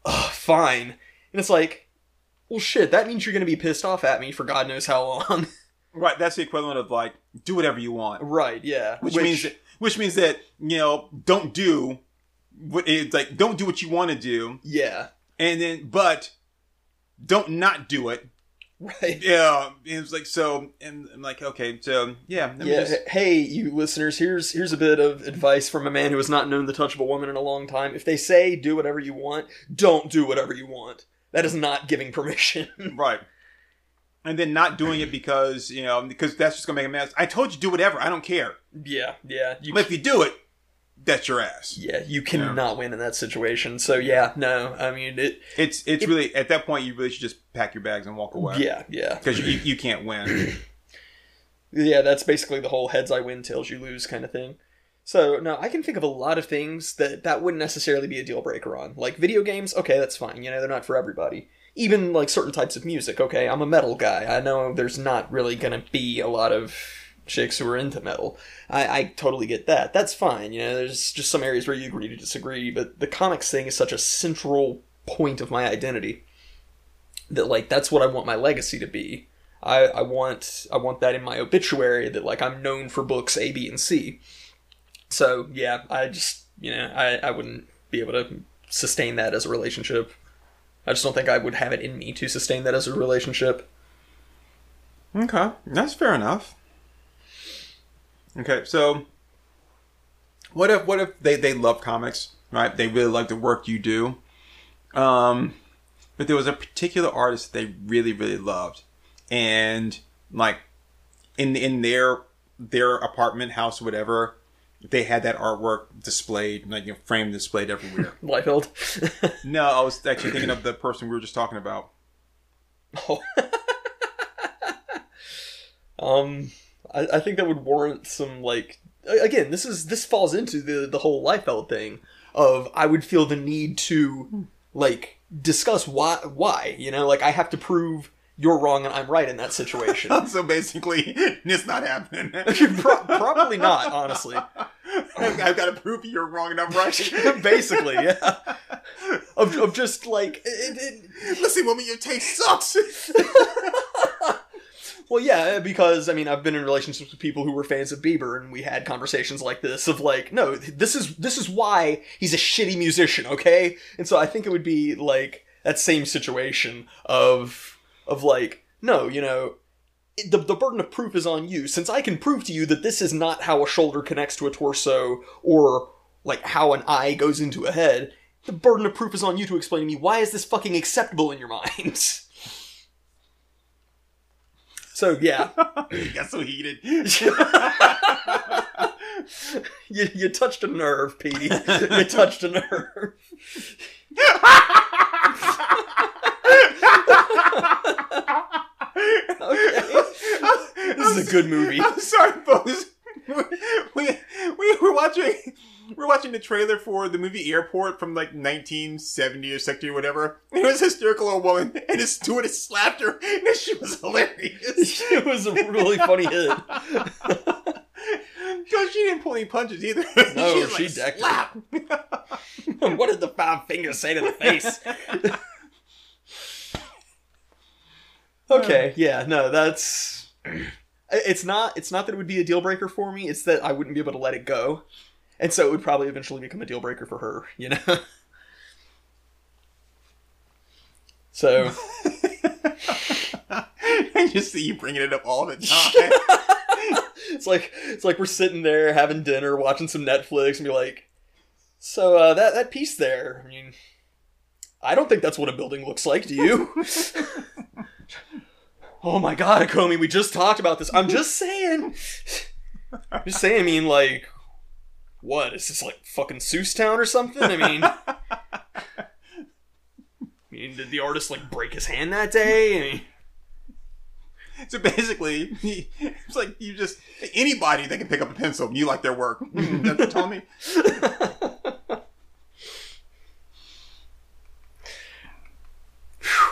Ugh, fine. And it's like, well shit, that means you're gonna be pissed off at me for God knows how long. right, that's the equivalent of like do whatever you want. right, yeah. which, means that, which means that you know don't do what it's like don't do what you want to do Yeah. and then but don't not do it Right. yeah it was like so and i'm like okay so yeah Yeah. just- Hey, you listeners, here's here's a bit of advice from a man who has not known the touch of a woman in a long time. If they say do whatever you want, don't do whatever you want. That is not giving permission. right and then not doing it because you know because that's just gonna make a mess i told you do whatever i don't care yeah, yeah. You but if you do it that's your ass Yeah, you cannot win in that situation. So yeah, no, I mean it. it's it's really at that point you really should just pack your bags and walk away Yeah, yeah, because you, you can't win yeah. That's basically the whole heads I win, tails you lose kind of thing. So no, I can think of a lot of things that that wouldn't necessarily be a deal breaker on. Like video games, okay, that's fine. You know, they're not for everybody. Even like certain types of music, okay. I'm a metal guy. I know there's not really gonna be a lot of chicks who are into metal. I, I totally get that. That's fine. You know, there's just some areas where you agree to disagree. But the comics thing is such a central point of my identity that like that's what I want my legacy to be. I, I want I want that in my obituary that like I'm known for books A, B, and C. So yeah, I just you know I, I wouldn't be able to sustain that as a relationship. I just don't think I would have it in me to sustain that as a relationship. Okay, that's fair enough. Okay, so what if what if they they love comics, right? They really like the work you do, um, but there was a particular artist they really really loved, and like in in their their apartment house whatever, they had that artwork displayed like you know, framed displayed everywhere. Liefeld. no, I was actually thinking of the person we were just talking about. oh. um, I, I think that would warrant some like again. This is this falls into the the whole Liefeld thing of I would feel the need to like discuss why why you know like I have to prove you're wrong and I'm right in that situation. so basically, it's not happening. Pro- probably not, honestly. I've, I've got to prove you're wrong and I'm right. Basically, yeah. Of, of just like it, it, Listen, woman, your taste sucks. Well, yeah, eh, because I mean, I've been in relationships with people who were fans of Bieber, and we had conversations like this of like, no, this is this is why he's a shitty musician, okay? And so I think it would be like that same situation of of like, no, you know, the the burden of proof is on you, since I can prove to you that this is not how a shoulder connects to a torso or like how an eye goes into a head. The burden of proof is on you to explain to me why is this fucking acceptable in your mind. So yeah, you got so heated. you, you touched a nerve, Petey. You touched a nerve. This is a good movie. I'm sorry, folks. We, we were watching we're watching the trailer for the movie Airport from like 1970 or 60 or whatever. It was a hysterical old woman, and his stewardess slapped her, and she was hilarious. It was a really funny hit. Because she didn't pull any punches either. No, was she like, decked slap. what did the five fingers say to the face? okay, yeah, no, that's it's not it's not that it would be a deal breaker for me, it's that I wouldn't be able to let it go. And so it would probably eventually become a deal breaker for her, you know. so I just see you bringing it up all the time. it's like it's like we're sitting there having dinner, watching some Netflix, and be like, So uh, that that piece there, I mean, I don't think that's what a building looks like. Do you? Oh my god, Akomi, we just talked about this. I'm just saying. I'm just saying. I mean, like, what is this like fucking Seuss Town or something? I mean, I mean, did the artist like break his hand that day? I mean, So basically, he- it's like you just anybody that can pick up a pencil, you like their work. That's what told me.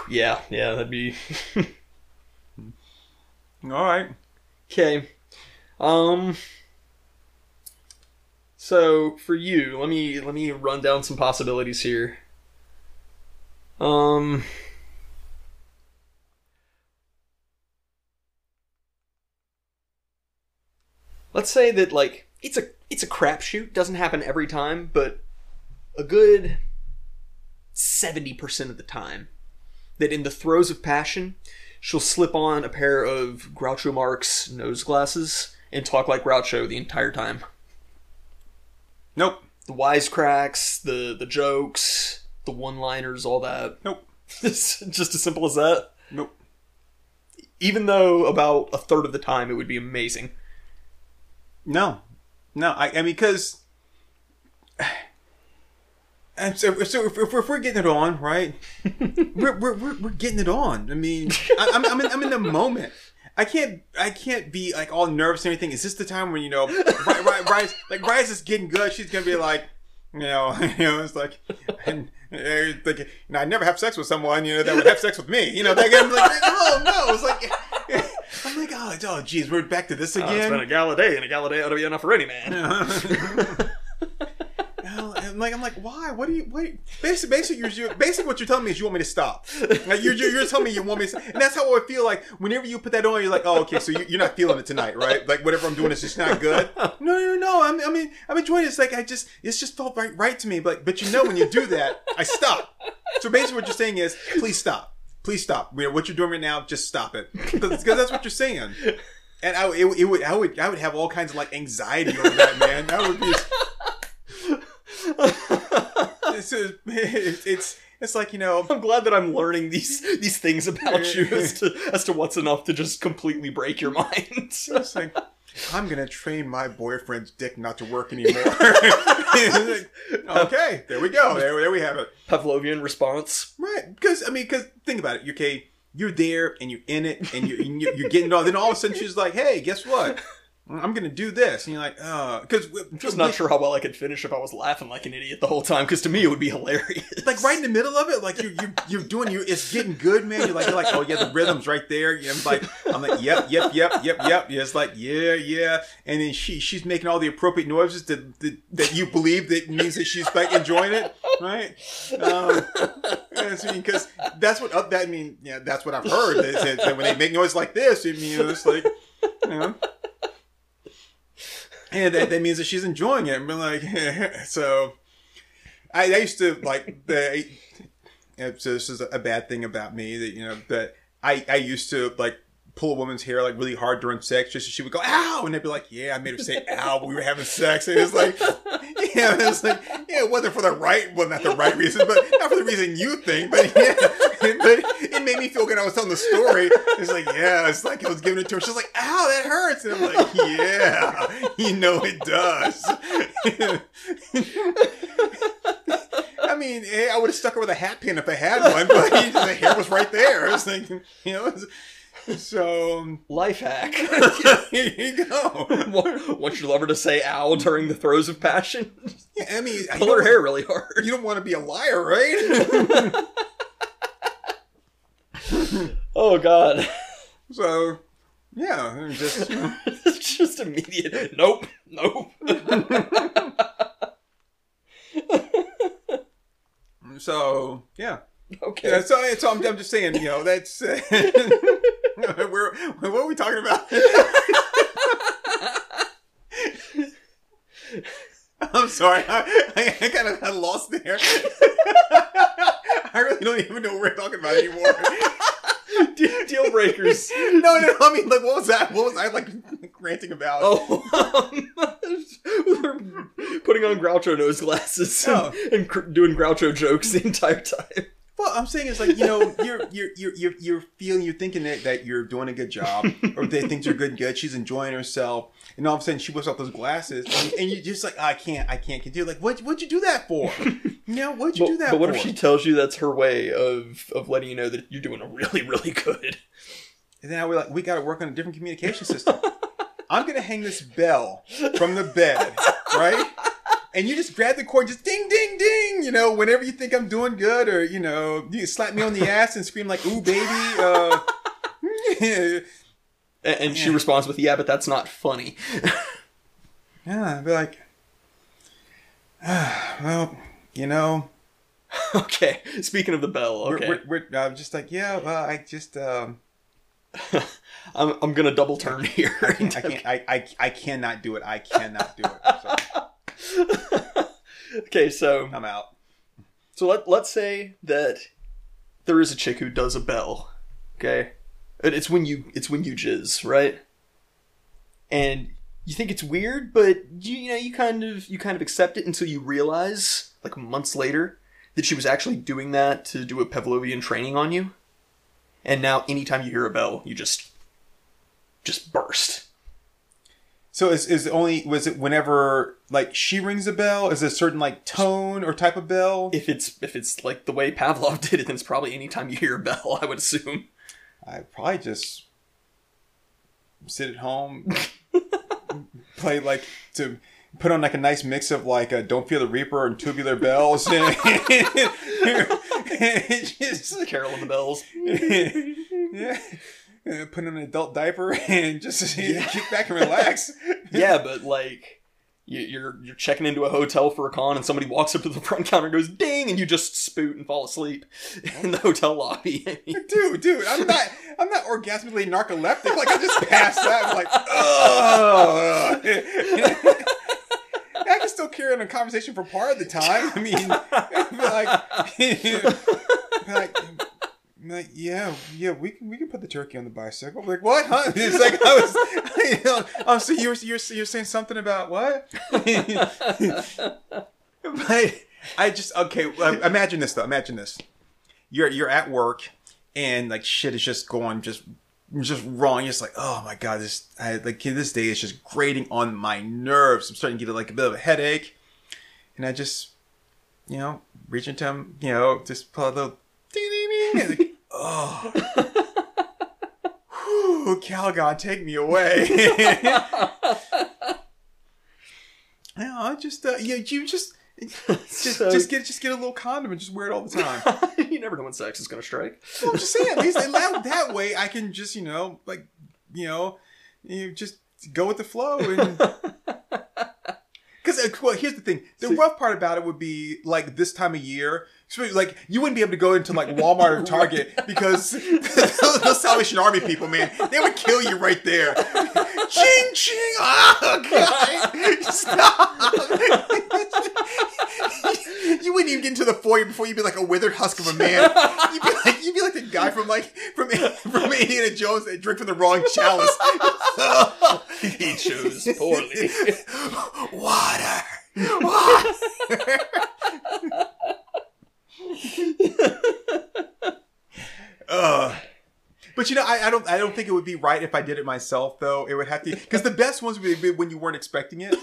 yeah, yeah, that'd be All right. Okay. Um So for you, let me let me run down some possibilities here. Um Let's say that like it's a it's a crapshoot, doesn't happen every time, but a good 70% of the time that in the throes of passion she'll slip on a pair of Groucho Marx nose glasses and talk like Groucho the entire time. Nope. The wisecracks, the the jokes, the one-liners, all that. Nope. It's just as simple as that. Nope. Even though about a third of the time it would be amazing. No. No. I, I mean, because. And so, so if, if, we're getting it on, right? we're, we're, we're, we're getting it on. I mean, I, I'm, I'm, in, I'm in the moment. I can't I can't be like all nervous or anything. Is this the time when you know, right, right, Rise like Rise is getting good? She's gonna be like, you know, you know, it's like, and uh, like, you know, I never have sex with someone, you know, that would have sex with me, you know. That I'm like, oh no, it's like, I'm like, oh, oh, geez, we're back to this Oh, it's again. been a gala day, and a gala day ought to be enough for any man. I'm like, I'm like, why? What do you? What? Basically, basically, you're, basically what you're telling me is you want me to stop. Like you're, you're, telling me you want me, to, and that's how I feel like whenever you put that on, you're like, oh, okay, so you, you're not feeling it tonight, right? Like whatever I'm doing is just not good. No, no, no. I'm, I mean, I'm enjoying it. It's like I just, it's just felt right, right to me. But, but you know, when you do that, I stop. So basically, what you're saying is, please stop, please stop. What you're doing right now, just stop it, because that's what you're saying. And I, it, it would, I would, I would have all kinds of like anxiety over that, man. That would be. it's, it's it's it's like you know I'm glad that I'm learning these these things about you as to as to what's enough to just completely break your mind. it's like I'm gonna train my boyfriend's dick not to work anymore. Like, okay, there we go. There, there we have it. Pavlovian response. Right? Because I mean, because think about it. Okay, you're there and you're in it and you're you're, you're getting it all. Then all of a sudden she's like, "Hey, guess what? I'm gonna do this." And you're like, "Uh," because Just not sure how well I could finish if I was laughing like an idiot the whole time. Because to me, it would be hilarious. like right in the middle of it, like you're you're, you're doing you it's getting good, man. You're like you're like, oh yeah, the rhythm's right there. Yeah, I'm like I'm like, yep, yep, yep, yep, yep. Yeah, it's like yeah, yeah. And then she she's making all the appropriate noises that that, that you believe that means that she's like enjoying it, right? Um, because that's what uh, that I mean. Yeah, that's what I've heard. That, that when they make noise like this, it means it's like you know. And that, that means that she's enjoying it. We're like, so I, I used to like the. So this is a bad thing about me that you know that I I used to like pull a woman's hair like really hard during sex just so she would go ow! And they'd be like yeah I made her say ow when we were having sex. And it's like yeah it's like yeah it wasn't for the right well not the right reason but not for the reason you think but yeah. But it made me feel good. I was telling the story. It's like yeah it's like I was giving it to her. She's like ow that hurts. And I'm like yeah you know it does. I mean, eh, I would have stuck her with a hat pin if I had one, but the hair was right there. I was thinking, you know, so Life hack. here you go. Want your lover to say "ow" during the throes of passion? Yeah, I mean, Pull her hair really hard. you don't want to be a liar, right? Oh God. so, yeah, just you know, just immediate. Nope. Nope. so yeah. Okay. Yeah, so, so I'm, I'm just saying, you know, that's uh, we're what are we talking about? I'm sorry, I, I, I kind of got lost there. I really don't even know what we're talking about anymore. De- Deal breakers. no, no, I mean, like, what was that? What was I like? ranting about. Oh, um, putting on Groucho nose glasses and, Oh. and cr- doing Groucho jokes the entire time. Well, I'm saying is like you know you're you're you're you're, you're feeling you're thinking that, that you're doing a good job or they think you're good good. She's enjoying herself, and all of a sudden she whips out those glasses, and, and you just like I can't I can't continue. Like what what'd you do that for? You know what'd you But, do that but what for? if she tells you that's her way of of letting you know that you're doing a really really good? And then we're like, we got to work on a different communication system. I'm gonna hang this bell from the bed, right? And you just grab the cord, just ding, ding, ding. You know, whenever you think I'm doing good, or you know, you slap me on the ass and scream like, "Ooh, baby." Uh, And, she responds with, "Yeah, but that's not funny." yeah, I'd be like, ah, well, you know, okay. Speaking of the bell, okay, we're, we're, we're I'm just like, yeah, well, I just, um, I'm I'm gonna double turn here. I can't, I, can't I, I, I cannot do it. I cannot do it. Okay, so I'm out. So let let's say that there is a chick who does a bell. Okay, And it's when you it's when you jizz, right? And you think it's weird, but you, you know you kind of you kind of accept it until you realize, like months later, that she was actually doing that to do a Pavlovian training on you. And now, anytime you hear a bell, you just just burst. So is is it only was it whenever like she rings a bell? Is it a certain like tone or type of bell? If it's if it's like the way Pavlov did it, then it's probably anytime you hear a bell. I would assume. I probably just sit at home, play like to put on like a nice mix of like a "Don't Fear the Reaper" and "Tubular Bells," and just Carol of the Bells. yeah, put on an adult diaper and just kick back and relax. yeah, but like you- you're you're checking into a hotel for a con, and somebody walks up to the front counter and goes ding, and you just spoot and fall asleep in the hotel lobby. Dude, dude, I'm not, I'm not orgasmically narcoleptic. Like I just passed out. I'm like, ugh. I can still carry on a conversation for part of the time. I mean, like, like, like, yeah, yeah, we can, we can put the turkey on the bicycle. I'm like, what? Huh? It's like I was, you know, oh, so you're, you're, you're saying something about what? but I just okay. Imagine this though. Imagine this. You're you're at work and like shit is just going just just wrong. You're just like, oh my god, this I, like this day is just grating on my nerves. I'm starting to get like a bit of a headache, and I just you know reach into him, you know, just pull a little oh. Whew, Calgon, take me away. Yeah, I just uh, yeah, you just just So- just get just get a little condom and just wear it all the time. you never know when sex is gonna strike. Well, I'm just saying, at least that, that way I can just you know like you know you just go with the flow and. Because uh, well, here's the thing: the rough part about it would be like this time of year. Like you wouldn't be able to go into like Walmart or Target because those Salvation Army people, man, they would kill you right there. ching ching! Ah, oh god! Stop! you wouldn't even get into the foyer before you'd be like a withered husk of a man. You'd be like you'd be like the guy from like from from Indiana Jones that drank from the wrong chalice. he chose poorly. Water. Water. Ugh. But you know, I, I don't. I don't think it would be right if I did it myself, though. It would have to because the best ones would be when you weren't expecting it.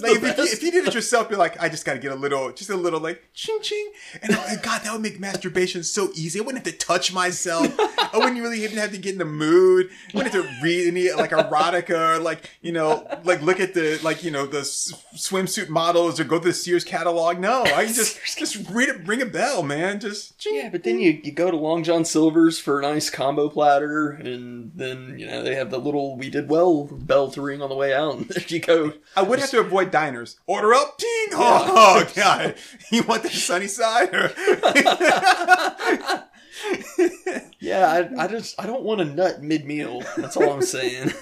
Like if, if, you, if you did it yourself, you're like, I just got to get a little, just a little like ching ching, and oh, God, that would make masturbation so easy. I wouldn't have to touch myself. I wouldn't really even have to get in the mood. I wouldn't have to read any like erotica, or, like you know, like look at the like you know the s- swimsuit models or go to the Sears catalog. No, I can just just read it, ring a bell, man. Just ching. Yeah, but then you, you go to Long John Silver's for a nice combo platter, and then you know they have the little "We did well" bell to ring on the way out. And there you go. I would have to avoid diners. Order up, ting. Oh, god, you want the sunny side? Or... Yeah, I, I just I don't want a nut mid meal. That's all I'm saying.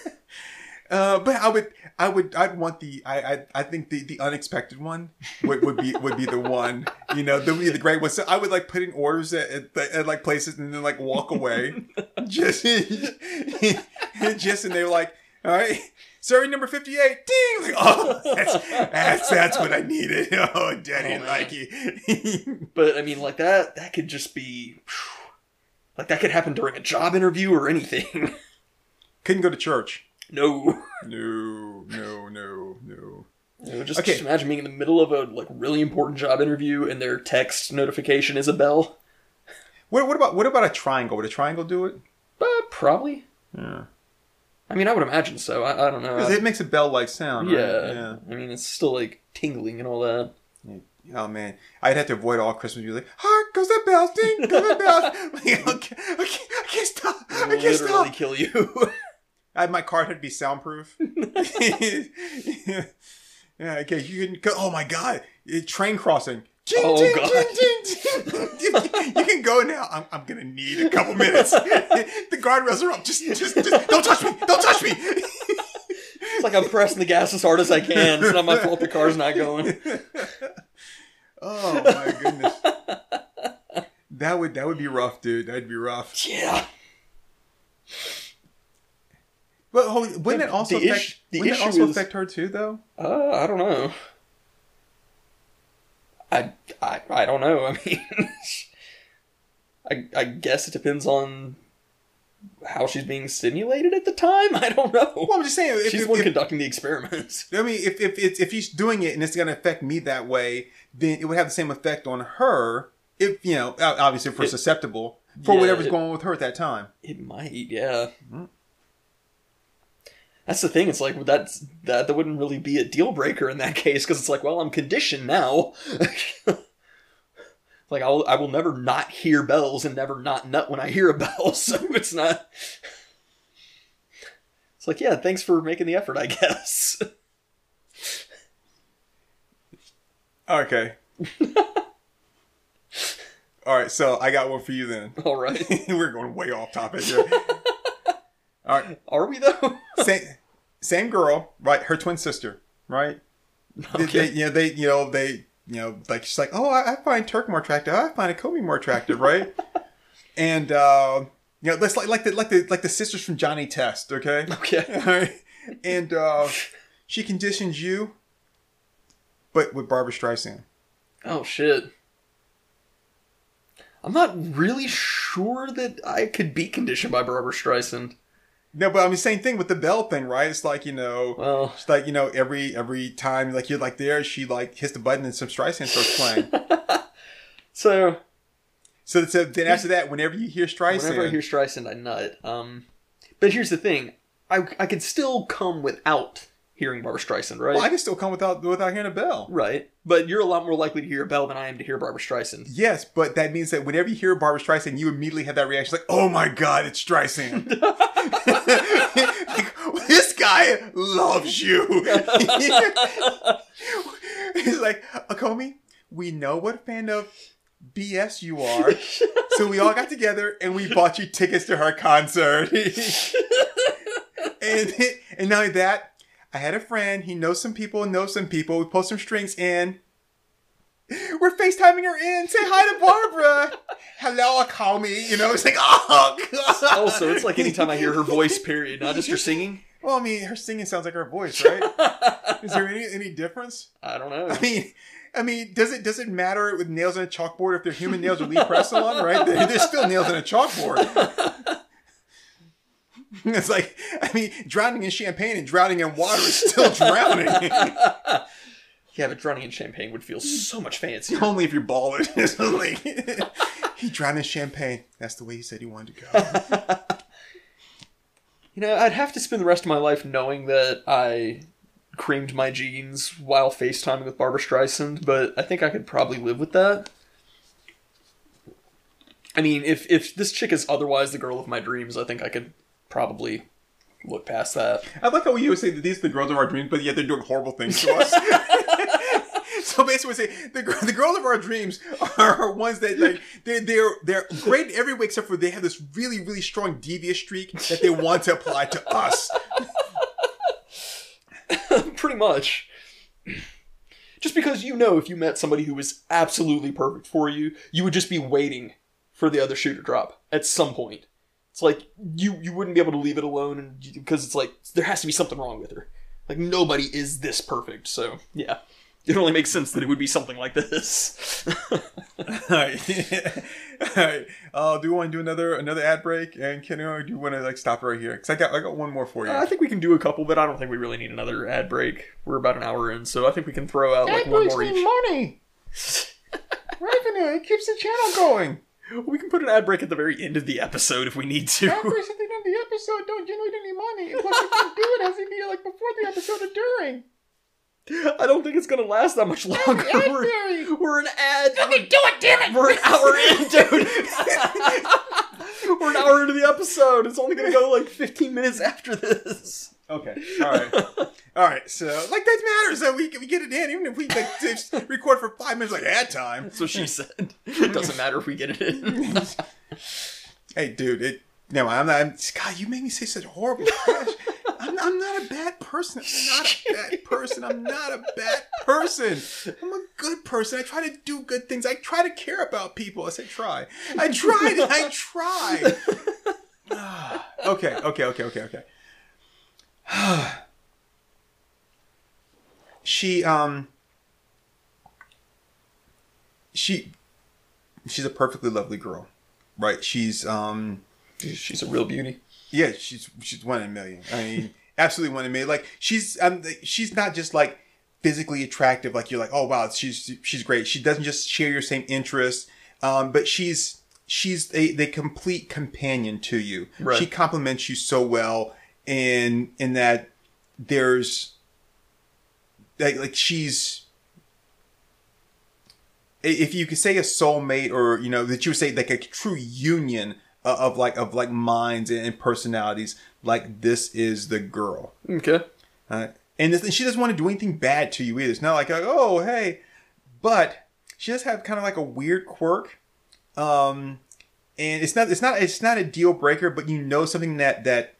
uh, but I would, I would, I'd want the. I, I, I think the, the unexpected one would, would be would be the one. You know, the the great one. So I would like put in orders at, at, at like places and then like walk away. just, just and they're like, all right. Sorry, number 58. Ding! Like, oh, that's, that's, that's what I needed. Oh, daddy, Oh, man. like you. But I mean, like that that could just be like that could happen during a job interview or anything. Couldn't go to church. no. No, no, no, no. You know, just, Okay. just imagine being in the middle of a like really important job interview and their text notification is a bell. What, what about what about a triangle? Would a triangle do it? Uh, probably. Yeah. I mean, I would imagine so. I, I don't know. Because it makes a bell-like sound. right? yeah. I mean, it's still like tingling and all that. yeah. Oh man, I'd have to avoid all Christmas music. Hark goes the bells, ding goes the bells. Like, I, can't, I, can't, I can't stop. I can't Literally stop. kill you. I, my car had to be soundproof. yeah. yeah, okay. You can go. Oh my god, train crossing. Ding, Oh, ding, God. ding, ding, ding. you, can go now. I'm, I'm gonna need a couple minutes. the guardrails are up. Just, just, just don't touch me. Don't touch me. it's like I'm pressing the gas as hard as I can. It's not my fault the car's not going. oh my goodness. That would that would be rough, dude. That'd be rough. Yeah. But hold, wouldn't it also The affect? ish- the wouldn't it issue also is- affect her too, though? Uh, I don't know. I, I, I don't know. I mean, I, I guess it depends on how she's being stimulated at the time. I don't know. Well, I'm just saying. If, she's if, the one if- conducting the experiments. I mean, if if it's, if he's doing it and it's going to affect me that way, then it would have the same effect on her. If you know, obviously, if we're It- susceptible for Yeah, whatever's it- going on with her at that time. It might, yeah. Mhm. That's the thing. It's like that's that that wouldn't really be a deal breaker in that case because it's like, well, I'm conditioned now. like I will, I will never not hear bells and never not nut when I hear a bell. So it's not. It's like, yeah, thanks for making the effort, I guess. Okay. All right, so I got one for you then. All right. we're going way off topic here. All right, Are we though? same, same girl, right? Her twin sister, right? They- Okay. They, you know, they, you know, they, you know, like she's like, oh, I, I find Turk more attractive. I find Akomi more attractive, right? and uh, you know, let's like like the like the like the sisters from Johnny Test, okay? Okay. All right. And uh, she conditions you, but with Barbra Streisand. Oh shit. I'm not really sure that I could be conditioned by Barbra Streisand. No, but I mean, same thing with the bell thing, right? It's like you know, Well, it's like you know, every every time like you're like there, she like hits the button and some Streisand starts playing. so so, so then after that, whenever you hear Streisand, whenever I hear Streisand, I nut. Um, but here's the thing: I I could still come without hearing Barbra Streisand, right? well, I can still come without without hearing a bell. Right. But you're a lot more likely to hear a bell than I am to hear Barbra Streisand. Yes, but that means that whenever you hear Barbara Streisand, you immediately have that reaction like, "Oh my God, it's Streisand." like, this guy loves you. He's like, Akomi, we know what fan of BS you are, so we all got together and we bought you tickets to her concert. and and not only that, I had a friend. He knows some people and knows some people. We pull some strings in. We're FaceTiming her in. Say hi to Barbra. Hello, call me. You know, it's like, oh, God. Oh, also, it's like anytime I hear her voice, period, not just her singing. Well, I mean, her singing sounds like her voice, right? Is there any any difference? I don't know. I mean, I mean, does it does it matter with nails on a chalkboard if they're human nails or Lee press on, right? They're, they're still nails on a chalkboard. It's like, I mean, drowning in champagne and drowning in water is still drowning. Yeah, but drowning in champagne would feel so much fancier. Only if you're balling. Like, he drowned in champagne. That's the way he said he wanted to go. You know, I'd have to spend the rest of my life knowing that I creamed my jeans while FaceTiming with Barbra Streisand, but I think I could probably live with that. I mean, if if this chick is otherwise the girl of my dreams, I think I could probably look past that. I like how we always say that these are the girls of our dreams, but yet they're doing horrible things to us. so basically, we say the the girls of our dreams are ones that like they're they're they're great in every way except for they have this really really strong devious streak that they want to apply to us. Pretty much. Just because you know if you met somebody who was absolutely perfect for you, you would just be waiting for the other shoe to drop at some point. It's like you you wouldn't be able to leave it alone, and because it's like there has to be something wrong with her. Like nobody is this perfect. So yeah, it only makes sense that it would be something like this. All right. All right. Uh, do you want to do another another ad break? And can or do you want to like stop right here? Because I got I got one more for you. I think we can do a couple, but I don't think we really need another ad break. We're about an hour in, so I think we can throw out like one more each. money. Revenue. It keeps the channel going. We can put an ad break at the very end of the episode if we need to. Adverts at the end of the episode don't generate any money. And plus, you can do it as if you like before the episode or during. I don't think it's gonna last that much longer. Adberry. We're, we're an ad. Okay, do it, damn it! We're an hour in, dude. we're an hour into the episode. It's only gonna go like 15 minutes after this. Okay. All right. All right. So like that matters. So we we get it in, even if we like just record for five minutes, like ad time. So she said. It doesn't matter if we get it in. Hey, dude. It. No, I'm not. I'm, God, you made me say such horrible trash. I'm, I'm not a bad person. I'm not a bad person. I'm not a bad person. I'm a good person. I try to do good things. I try to care about people. I say try. I tried. I tried. Ah, okay. Okay. Okay. Okay. Okay. she um. She. She's a perfectly lovely girl, right? She's um. She's a real beauty. Yeah, she's she's one in a million. I mean, absolutely one in a million. Like she's um she's not just like physically attractive. Like you're like, oh wow, she's she's great. She doesn't just share your same interests, um, but she's she's a the complete companion to you. Right. She complements you so well, in in that there's like like she's if you could say a soulmate or you know that you would say like a true union of, of like of like minds and personalities like this is the girl. Okay. uh, and this, and she doesn't want to do anything bad to you either. It's not like oh hey. But she does have kind of like a weird quirk. Um and it's not it's not it's not a deal breaker but you know something that that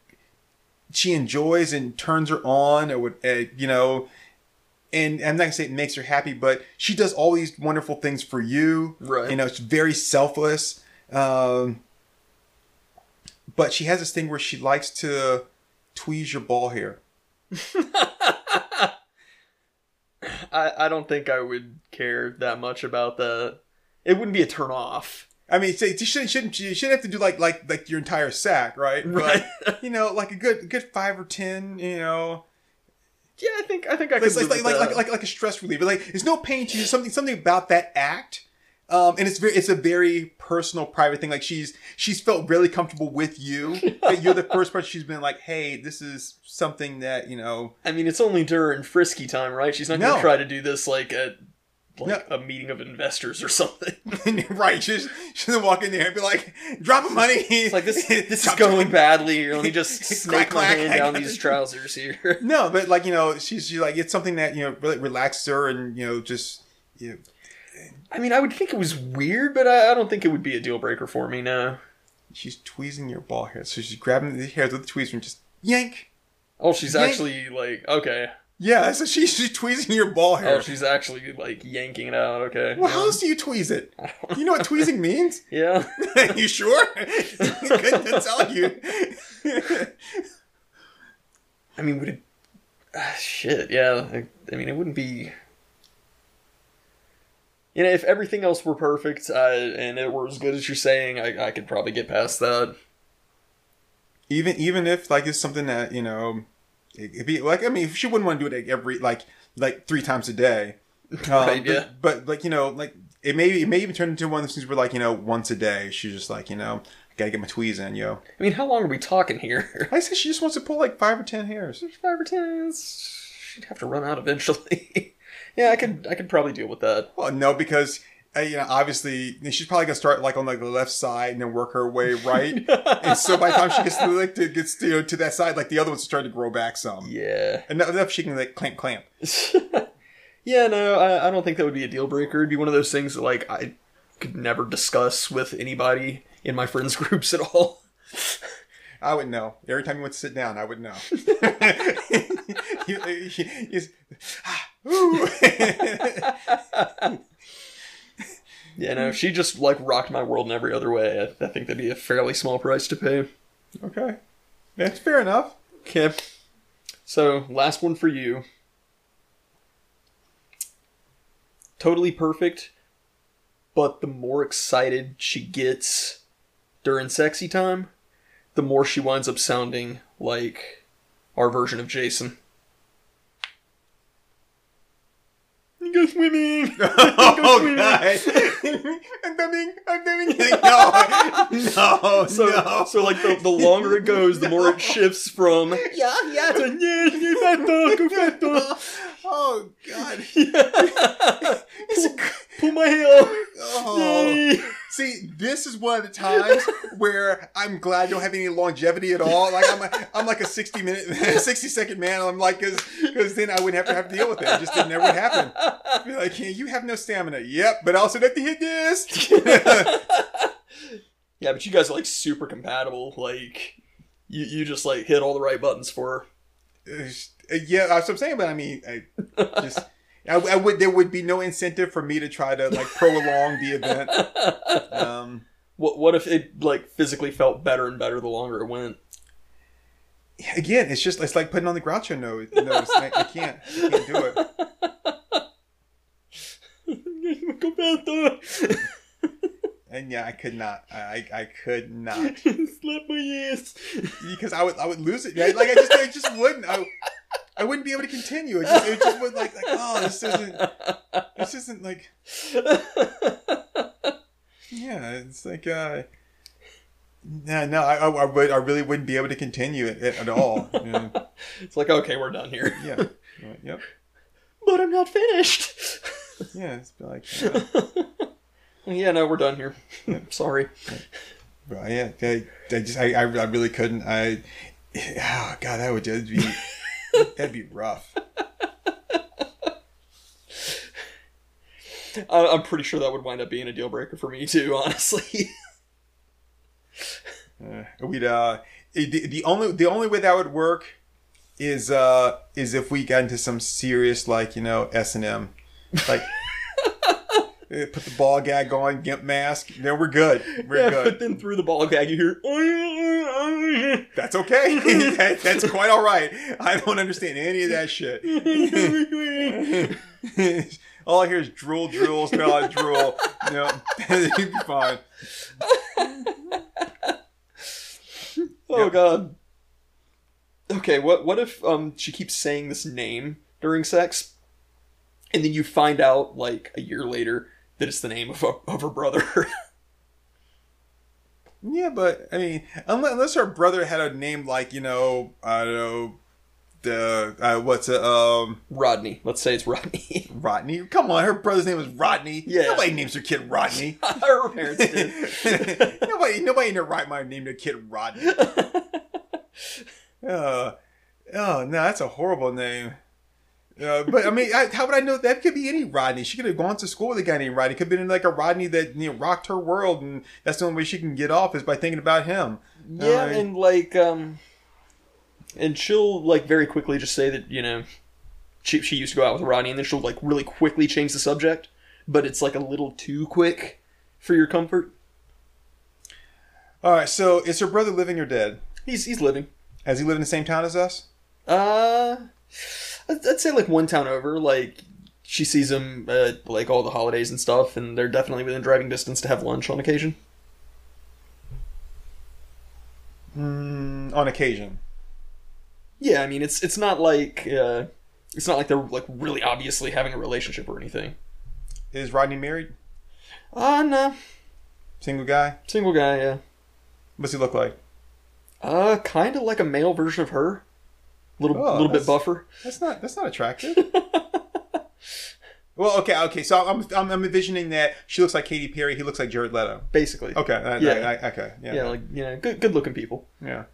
she enjoys and turns her on or would uh, you know and I'm not gonna say it makes her happy, but she does all these wonderful things for you. Right. You know, it's very selfless. Um, but she has this thing where she likes to tweeze your ball hair. I, I don't think I would care that much about that. It wouldn't be a turn off. I mean, so you shouldn't shouldn't you shouldn't have to do like like like your entire sack, right? Right. But, you know, like a good good five or ten. You know, Yeah, I think I think I could like like, like, like, like like a stress reliever. Like there's no pain to you. Something something about that act. Um, and it's very it's a very personal, private thing. Like she's she's felt really comfortable with you. that you're the first person she's been like, hey, this is something that you know. I mean, it's only during frisky time, right? She's not No. to try to do this like at like No. a meeting of investors or something. right? She's she doesn't walk in there and be like, drop money. It's like this this is going badly. Here, let me just snake my hand down these trousers here. No, but like you know, she's she like it's something that you know really relaxes her and you know just you know, I mean, I would think it was weird, but I, I don't think it would be a deal breaker for me. No. she's tweezing your ball hair. So she's grabbing the hairs with the tweezer and just yank. Oh, she's Yank. actually like okay. Yeah, so she's she's tweezing your ball hair. Oh, she's actually like yanking it out. Okay. well, how else do you tweeze it? You know what tweezing means? Yeah. you sure? Couldn't tell you. I mean, would it? Ah, shit. Yeah. I, I mean, it wouldn't be. You know, if everything else were perfect uh, and it were as good as you're saying, I, I could probably get past that. even even if like it's something that you know, it'd be like I mean, she wouldn't want to do it like, every like like three times a day. Um, Right, but, yeah. but like you know, like it may it may even turn into one of those things where like you know once a day she's just like you know I gotta get my tweeze in, yo. I mean, how long are we talking here? I say she just wants to pull like five or ten hairs. Five or ten. She'd have to run out eventually. yeah, I could. I could probably deal with that. Well, no, because you know obviously she's probably gonna start like on like the left side and then work her way right. and so by the time she gets to like to gets to, you know, to that side, like the other one's starting to grow back some. Yeah. Enough, enough she can like clamp clamp. yeah, no, I, I don't think that would be a deal breaker. It'd be one of those things that, like, I could never discuss with anybody in my friends groups at all. I would know. Every time you went to sit down, I would know. you, you, you, ah, Yeah, no, if she just, like, rocked my world in every other way, I, I think that'd be a fairly small price to pay. Okay, that's fair enough. Okay. So, last one for you. Totally perfect, but the more excited she gets during sexy time, the more she winds up sounding like our version of Jason. Go swimming! oh god! I'm coming! I'm coming! No! No! So, no! so like the, the longer it goes, the more it shifts from yeah yeah to yes go fatto go fatto Oh god! pull, pull my hair. Oh. Yay. See, this is one of the times where I'm glad I don't have any longevity at all. Like I'm, a, I'm like a 60 minute, 60 second man. I'm like, cause, cause then I wouldn't have to have to deal with it. It just didn't never happen. Be like, yeah, you have no stamina. Yep, but I also have to hit this. Yeah, but you guys are like super compatible. Like you, you just like hit all the right buttons for her. Uh, yeah, that's what I'm saying. But I mean, I just, I, I would, there would be no incentive for me to try to like prolong the event. Um, What what if it like physically felt better and better the longer it went? again, it's just, it's like putting on the Groucho nose. nose. I, I can't, I can't do it. And yeah, I could not. I, I, could not. Slap my ass. because I would I would lose it. Like I just I just wouldn't. I, I wouldn't be able to continue. It just it just would like like oh this isn't this isn't like yeah it's like uh no no I, I, I would I really wouldn't be able to continue it, at all. Yeah. It's like okay, we're done here. yeah. Yep. But I'm not finished. Yeah. It's like uh, yeah, no, we're done here. Sorry. but yeah. I, I just I, I really couldn't. I oh god that would just be that'd be rough. I, I'm pretty sure that would wind up being a deal breaker for me too. Honestly. Uh, we'd uh, the, the only the only way that would work is uh is if we got into some serious like you know S and M, like put the ball gag on, gimp mask. Then we're good. We're yeah, but then through the ball gag, you hear. That's okay. That- that's quite all right. I don't understand any of that shit. all I hear is drool, drool, smell like drool. No, you'd be fine. oh god. Okay, what what if um she keeps saying this name during sex, and then you find out like a year later that it's the name of of her brother. Yeah, but I mean, unless, unless her brother had a name like you know, I don't know, the uh, what's it, um, Rodney. Let's say it's Rodney. Rodney. Come on, her brother's name was Rodney. Yeah. nobody names their kid Rodney. her parents did. nobody, nobody in their right mind named their kid Rodney. Uh, oh no, that's a horrible name. Uh, but I mean, I, how would I know that could be any Rodney? She could have gone to school with a guy named Rodney. Could have been like a Rodney that you know rocked her world, and that's the only way she can get off is by thinking about him. Yeah, Uh, and like um and she'll like very quickly just say that, you know, she she used to go out with Rodney and then she'll like really quickly change the subject, but it's like a little too quick for your comfort. All right, so is her brother living or dead? He's he's living. Has he lived in the same town as us? Uh I'd I'd say like one town over, like she sees him at like all the holidays and stuff and they're definitely within driving distance to have lunch on occasion. Mm, on occasion. Yeah, I mean it's it's not like uh it's not like they're like really obviously having a relationship or anything. Is Rodney married? Uh no. Single guy? Single guy, yeah. What's he look like? Uh, kind of like a male version of her. Little, Oh, little bit buffer. That's not that's not attractive. well, okay, okay. So I'm, I'm I'm envisioning that she looks like Katy Perry. He looks like Jared Leto. Basically. Okay, I, Yeah. I, I, okay, yeah, Yeah, like you know, good, good looking people. yeah.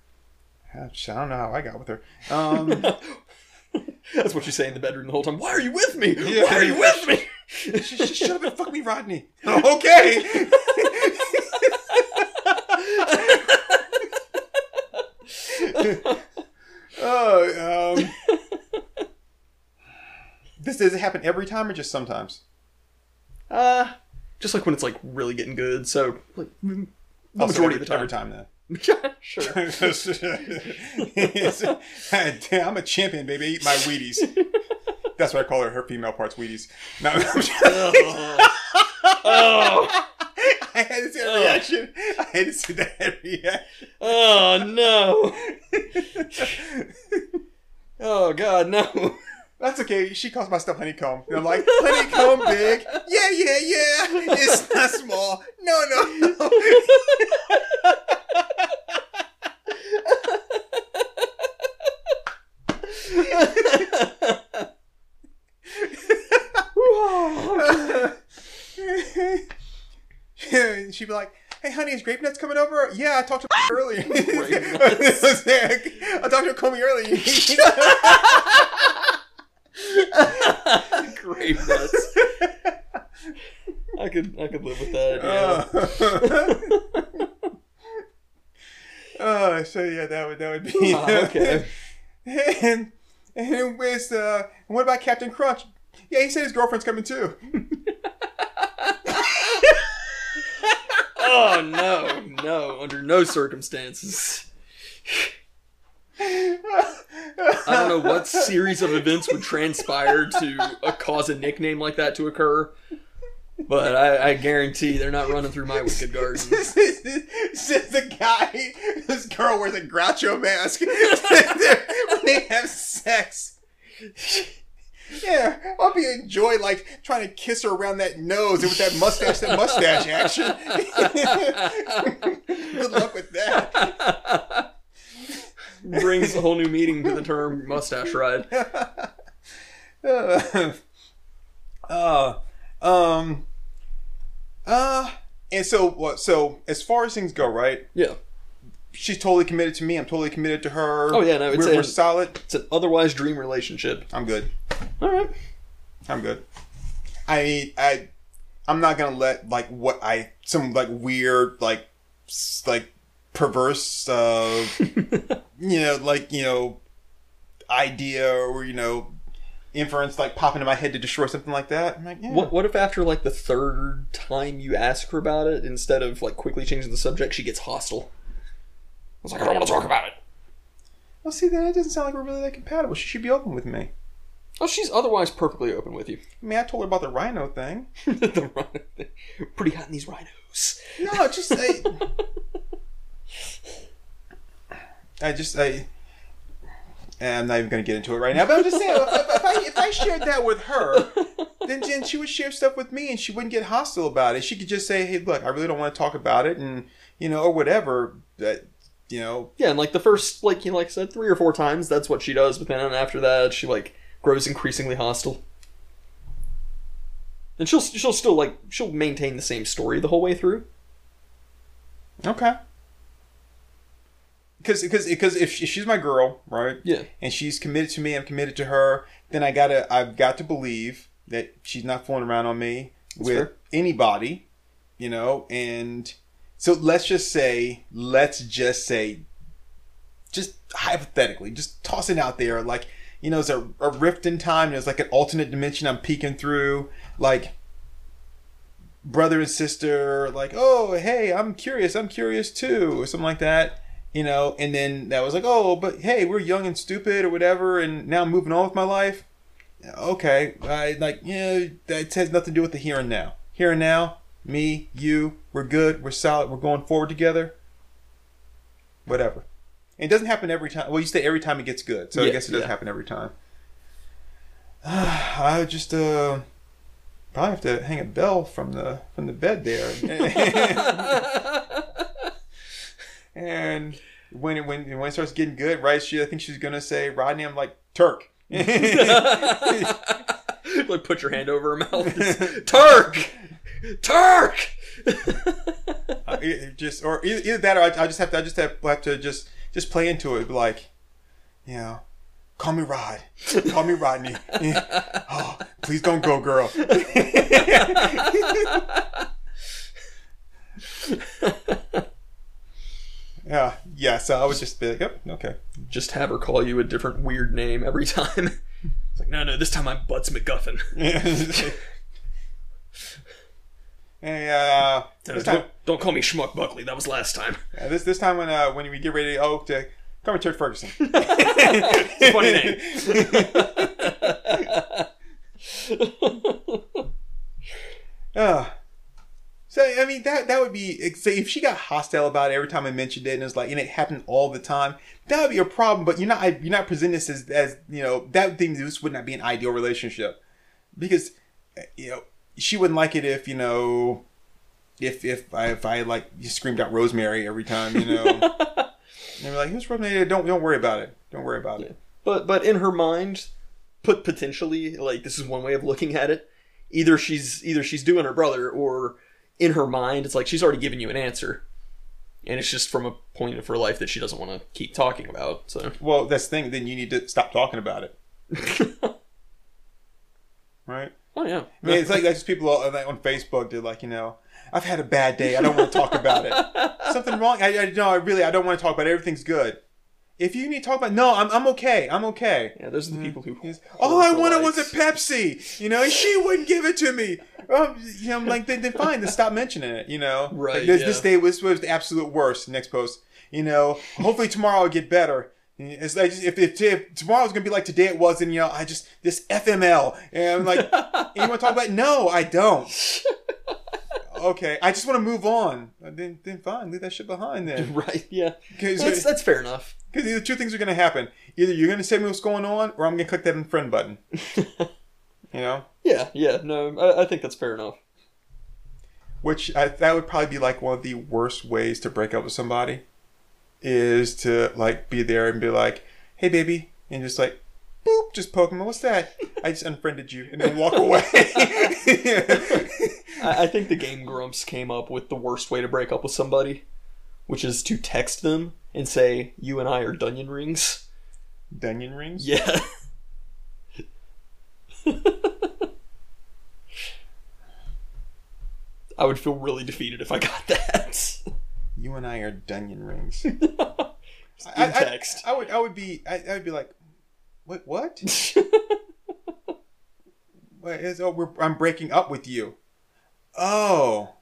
I don't know how I got with her. Um, That's what you say in the bedroom the whole time. Why are you with me? Yeah. Why are you with me? sh- shut up and fuck me, Rodney. okay. Oh, um, this does it happen every time or just sometimes? Uh, just like when it's like really getting good. So like the Also, majority every, of the time. every time then. sure. Damn, I'm a champion, baby. Eat my Wheaties. That's what I call her. Her female parts, Wheaties. No, oh. oh. I had to see that oh. reaction. I had to see that reaction. Oh no. oh god, no. That's okay. She calls my stuff honeycomb. And I'm like, honeycomb big. Yeah, yeah, yeah. It's not small. No, no, no. Be like, "Hey, honey, is Grape Nuts coming over?" Yeah, I talked to her earlier. I talked to Comey earlier. Grape nuts. I could I could live with that. Yeah. Uh, so yeah, that would that would be Ah, okay. And and with uh, what about Captain Crunch? Yeah, he said his girlfriend's coming too. Oh no, no, under no circumstances. I don't know what series of events would transpire to uh, cause a nickname like that to occur, but I, I guarantee they're not running through my wicked garden. Says the guy, this girl wears a Groucho mask when they have sex. Yeah, I'll be enjoy like trying to kiss her around that nose and with that mustache, that mustache action. Good luck with that. Brings a whole new meaning to the term mustache ride. uh, uh, um, uh, and so what? So as far as things go, right? Yeah, She's totally committed to me. I'm totally committed to her. Oh, yeah, no, it's we're, we're solid. it's an otherwise dream relationship. I'm good. All right. I'm good. I mean, I I'm not gonna let like what I some like weird like like perverse uh you know like you know idea or you know inference like pop into my head to destroy something like that. Like, yeah. What what if after like the third time you ask her about it, instead of like quickly changing the subject, she gets hostile? I was like, I don't want to talk about it. Well, see, then it doesn't sound like we're really that compatible. She should be open with me. Oh, she's otherwise perfectly open with you. I mean, I told her about the rhino thing. the rhino thing. Pretty hot in these rhinos. No, just I, I just I. I'm not even going to get into it right now, but I'm just saying, if, if, I, if I shared that with her, then, then she would share stuff with me, and she wouldn't get hostile about it. She could just say, "Hey, look, I really don't want to talk about it," and you know, or whatever. That you know, Yeah, and like the first, like you know, like I said, three or four times, that's what she does. But then after that, she like grows increasingly hostile. And she'll she'll still like she'll maintain the same story the whole way through. okay. Because because because if, she, if she's my girl, right? Yeah. and she's committed to me, I'm committed to her, then I gotta I've got to believe that she's not fooling around on me with fair. anybody, you know, and so let's just say let's just say just hypothetically, just tossing out there, like, you know, there's a, a rift in time, there's like an alternate dimension I'm peeking through, like brother and sister, like, oh hey, I'm curious, I'm curious too, or something like that you know, and then that was like, oh, but hey, we're young and stupid or whatever, and now I'm moving on with my life. Okay, I like, yeah, that has nothing to do with the here and now. Here and now, me, you, we're good, we're solid, we're going forward together. Whatever. And it doesn't happen every time. Well, you say every time it gets good, so I guess it doesn't yeah. happen every time. I just uh probably have to hang a bell from the from the bed there. And when it when when it starts getting good, right? She I think she's gonna say Rodney. I'm like Turk. like put your hand over her mouth. Turk, Turk. Uh, just or either, either that or I, I just have to I just have, have to just just play into it. Like, you know, call me Rod, call me Rodney. oh, please don't go, girl. yeah, yeah. So I would just be like, yep, okay. Just have her call you a different weird name every time. It's like, no, no, this time I'm Butts McGuffin. Hey, uh, this time, Don't, don't call me Schmuck Buckley. That was last time. uh, this this time when uh when we get ready, oh, to come to Church Ferguson. Funny name. Uh, so I mean that that would be so if she got hostile about it every time I mentioned it and it's like and it happened all the time that would be a problem. But you're not you're not presenting this as, as you know that thing this would not be an ideal relationship because uh, you know she wouldn't like it if you know if if I if I like you screamed out Rosemary every time you know? And they're like who's Rosemary. Don't don't worry about it. Don't worry about it. But but in her mind, put potentially like this is one way of looking at it. Either she's either she's doing her brother, or in her mind, it's like she's already given you an answer, and it's just from a point of her life that she doesn't want to keep talking about. So. Well that's the thing then you need to stop talking about it. Right. Oh yeah, I mean, it's like that's just people on, like, on Facebook. They're like, you know, I've had a bad day. I don't want to talk about it. Something wrong? I, I no, I really, I don't want to talk about it. Everything's good. If you need to talk about, no, I'm, I'm okay. I'm okay. yeah. Those are the people who. He's, All I hoard for wanted was a. Pepsi. You know, she wouldn't give it to me. Um, you know, I'm like, then, then fine, then stop mentioning it. You know, Right, Like, this, this day was was the absolute worst. Next post. You know, hopefully tomorrow I'll get better. It's like if, if, if tomorrow's gonna be like today it was, and you know, I just this FML, and I'm like, you want to talk about? it? No, I don't. Okay, I just want to move on. Then, then fine, leave that shit behind then. right. Yeah, that's that's fair enough. Because either two things are gonna happen: either you're gonna say me what's going on, or I'm gonna click that unfriend button. you know, Yeah, yeah. No, I, I think that's fair enough. which I, that would probably be like one of the worst ways to break up with somebody, is to like be there and be like, "Hey, baby," and just like, boop, just poke them. What's that? I just unfriended you, and then walk away. I, I think the Game Grumps came up with the worst way to break up with somebody, which is to text them and say, "You and I are Dunyan rings." Dunyan rings. Yeah. I would feel really defeated if I got that. You and I are Dunyan rings. In I, I- text. I, would. I would be. I, I would be like, what? What? What is, oh, we're, I'm breaking up with you. Oh.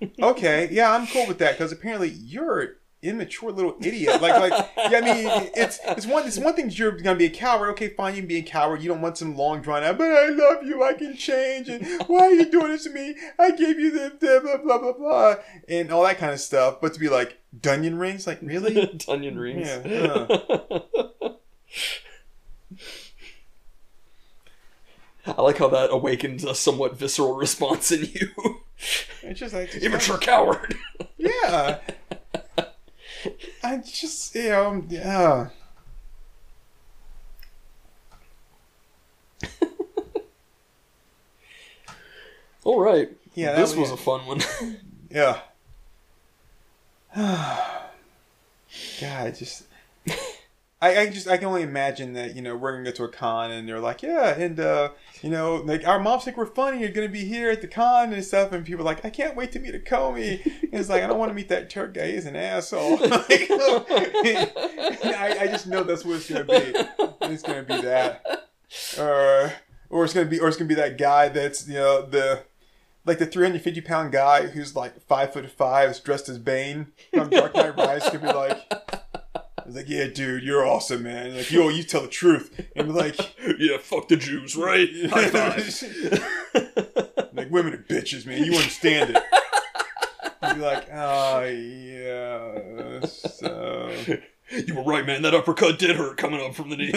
Okay, yeah, I'm cool with that because apparently you're immature little idiot. Like, like, yeah, I mean, it's it's one it's one thing you're gonna be a coward. Okay, fine, you can be a coward. You don't want some long drawn out. But I love you. I can change. And why are you doing this to me? I gave you the, the blah blah blah blah and all that kind of stuff. But to be like Dunyan rings, like really? Dunyan rings. Yeah, uh. I like how that awakens a somewhat visceral response in you. It's just like just Immature coward. Yeah. I just, you know, yeah. Um, All right. Yeah, this was- was a fun one. Yeah. God, just. I, I just I can only imagine that you know we're gonna go to a con and they're like yeah and uh you know like our moms think we're funny you're gonna be here at the con and stuff and people are like I can't wait to meet a Comey and it's like I don't want to meet that Turk guy he's an asshole. I, I just know that's what it's gonna be. It's gonna be that. Or or it's gonna be or it's gonna be that guy that's you know the like the 350 pound guy who's like five foot five, is dressed as Bane from Dark Knight Rises, could be like, he's like, yeah, dude, you're awesome, man. Like, yo, you tell the truth, and be like, yeah, fuck the Jews, right? High five. like women are bitches, man. You understand it. You'd be like, ah, oh yeah, so. you were right, man. That uppercut did hurt coming up from the knee.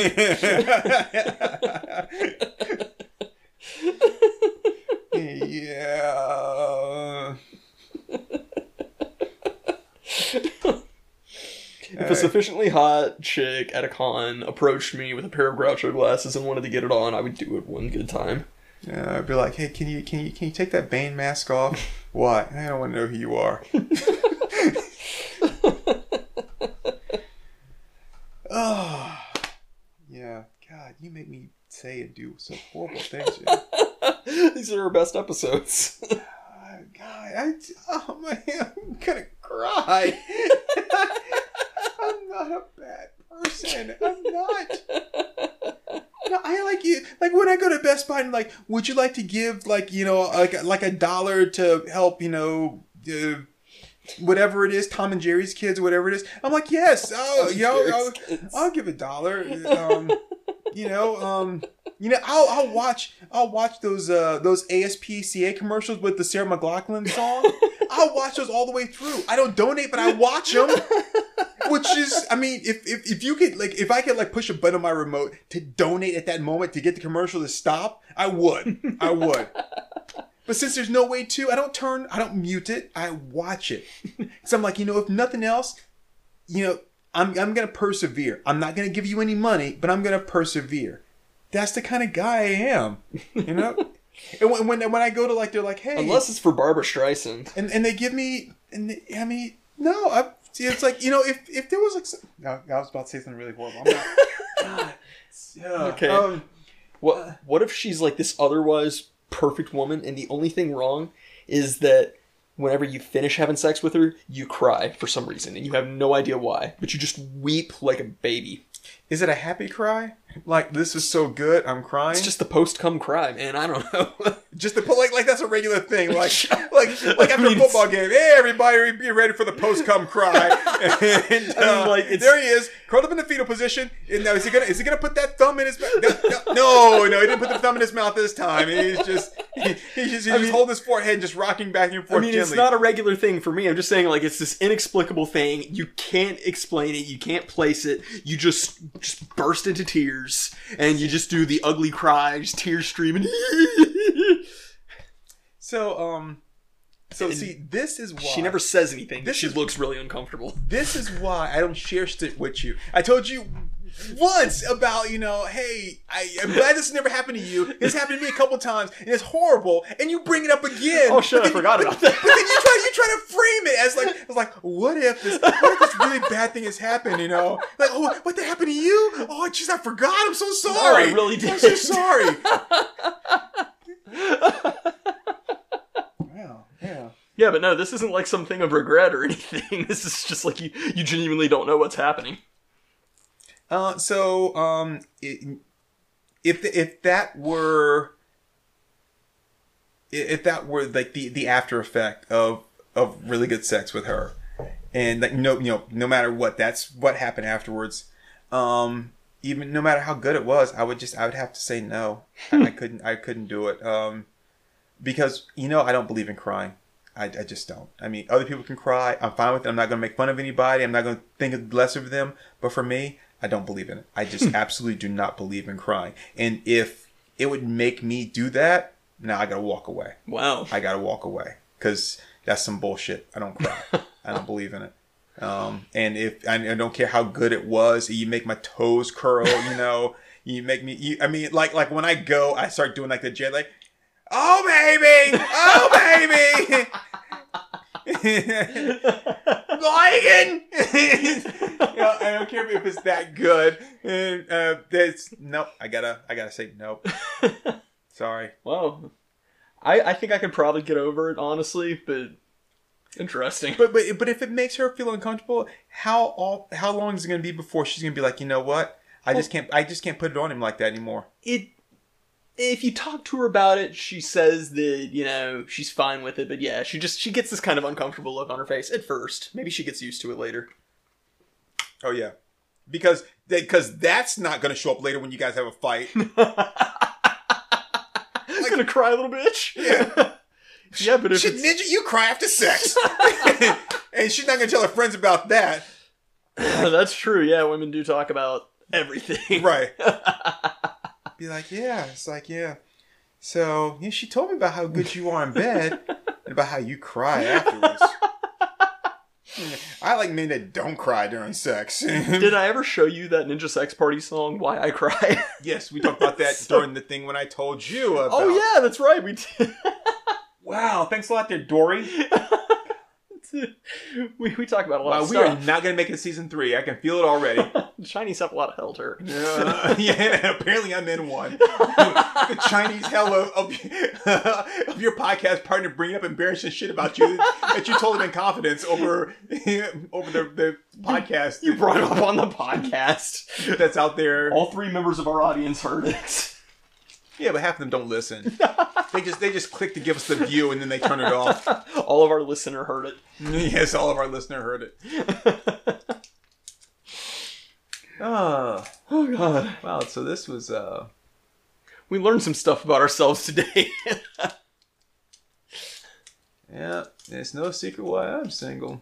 yeah. If a sufficiently hot chick at a con approached me with a pair of Groucho glasses and wanted to get it on, I would do it one good time. Yeah, I'd be like, hey, can you can you can you take that Bane mask off? Why? I don't want to know who you are. oh, yeah. God, you make me say and do some horrible things. Here. These are our best episodes. God, God, I, oh man, I'm gonna cry. I'm not a bad person. I'm not. No, I like you. Like, when I go to Best Buy and like, would you like to give like you know like like a dollar to help you know. Uh, whatever it is, Tom and Jerry's kids, whatever it is. I'm like, yes, oh, know, I'll, I'll give a dollar. Um, you know, um, you know, I'll, I'll watch, I'll watch those, uh, those ASPCA commercials with the Sarah McLachlan song. I'll watch those all the way through. I don't donate, but I watch them. Which is, I mean, if, if, if you could, like, if I could, like, push a button on my remote to donate at that moment to get the commercial to stop, I would. I would. But since there's no way to, I don't turn, I don't mute it. I watch it. Because I'm like, you know, if nothing else, you know, I'm, I'm going to persevere. I'm not going to give you any money, but I'm going to persevere. That's the kind of guy I am, you know? and when, when, when I go to like, they're like, hey. Unless it's for Barbra Streisand. And, and they give me, and they, I mean, no, I, it's like, you know, if, if there was like, no, I was about to say something really horrible. I'm not, God, yeah, Okay. Um, What what if she's like this otherwise perfect woman and the only thing wrong is that whenever you finish having sex with her, you cry for some reason and you have no idea why, but you just weep like a baby. Is it a happy cry? Like, this is so good, I'm crying? It's just the post come cry, man. I don't know. Just the like like that's a regular thing. Like like like after mean, a football game, hey everybody, be ready for the post come cry. and uh, like, it's- there he is, curled up in the fetal position. And now is he gonna is he gonna put that thumb in his mouth? No, no, he didn't put the thumb in his mouth this time. He's just he, he's just, he's just mean- holding his forehead just rocking back and forth. I mean, gently. it's not a regular thing for me. I'm just saying, like, it's this inexplicable thing. You can't explain it. You can't place it. You just just burst into tears, and you just do the ugly cries, tears streaming. so um, so see, this is why she never says anything. This she is- looks really uncomfortable. This is why I don't share shit with you. I told you once about, you know, hey, I, I'm glad this never happened to you. This happened to me a couple times, and it's horrible. And you bring it up again. Oh, shit, I forgot but- about that. But then you try, you try to frame it as like, it's like, what if this, what if this really bad thing has happened? You know, like, oh, what that happened to you? Oh, jeez, I forgot. I'm so sorry. I really did. I'm so sorry. wow. Yeah. Yeah, but no, this isn't like something of regret or anything. This is just like you, you genuinely don't know what's happening. Uh, so um, it, if if that were if that were like the the after effect of of really good sex with her, and like no you know no matter what that's what happened afterwards. Um, even no matter how good it was, I would just I would have to say no. I, I couldn't I couldn't do it. Um, because you know I don't believe in crying. I, I just don't. I mean, other people can cry. I'm fine with it. I'm not going to make fun of anybody. I'm not going to think less of them. But for me, I don't believe in it. I just absolutely do not believe in crying. And if it would make me do that, now I got to walk away. Wow. I got to walk away because that's some bullshit. I don't cry. I don't believe in it. Um, and if I, I don't care how good it was, you make my toes curl. You know, you make me. You, I mean, like like when I go, I start doing like the jet, like, oh baby, oh baby. Lion! you know, I don't care if it's that good. And uh, that's nope. I gotta, I gotta say nope. Sorry. Well, I, I think I could probably get over it, honestly, but interesting. But but but if it makes her feel uncomfortable, how all how long is it gonna be before she's gonna be like, you know what? I just can't. I just can't put it on him like that anymore. It, if you talk to her about it, she says that you know she's fine with it, but yeah, she just she gets this kind of uncomfortable look on her face at first. Maybe she gets used to it later. Oh yeah, because because that's not gonna show up later when you guys have a fight. I'm gonna cry, little bitch. Yeah. yeah, but if it's, ninja, you cry after sex, and she's not gonna tell her friends about that. that's true. Yeah, women do talk about everything. Right. Be like, yeah, it's like, yeah. So, yeah, she told me about how good you are in bed and about how you cry afterwards. I like men that don't cry during sex. Did I ever show you that Ninja Sex Party song, Why I Cry? yes, we talked about that So- during the thing when I told you oh, about. oh, yeah, that's right. We did. Wow, thanks a lot there, Dory. we, we talk about a lot Wow, we are not going to make it season three. I can feel it already. The Chinese have a lot of hell to her. Uh, yeah, apparently I'm in one. the Chinese hell of, of, of your podcast partner bringing up embarrassing shit about you that you told him in confidence over over the, the podcast You brought it up on the podcast. that's out there. All three members of our audience heard it. Yeah, but half of them don't listen. they just they just click to give us the view and then they turn it off. All of our listener heard it. yes, all of our listener heard it. Oh, Oh god. wow. So this was uh We learned some stuff about ourselves today. yeah, it's no secret why I'm single.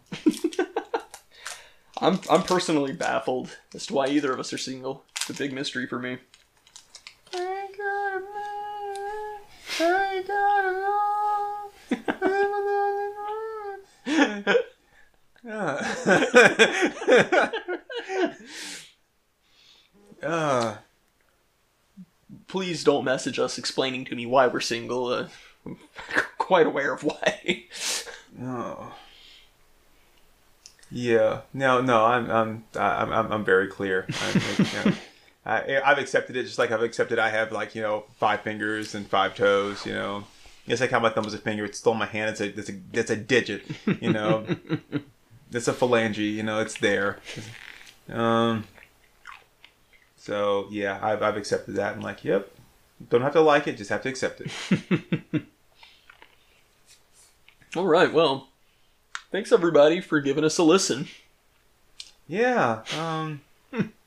I'm I'm personally baffled as to why either of us are single. It's a big mystery for me. Uh, Please don't message us explaining to me why we're single. Uh, I'm quite aware of why. oh. Yeah. No. No. I'm. I'm. I'm. I'm, I'm very clear. I'm, know, I, I've accepted it just like I've accepted I have like you know five fingers and five toes. You know, it's like how my thumb is a finger. It's still in my hand. It's a. It's a. It's a digit. You know. it's a phalange. You know. It's there. Um. So yeah, I've I've accepted that. I'm like, yep. Don't have to like it. Just have to accept it. All right. Well, thanks everybody for giving us a listen. Yeah. Um,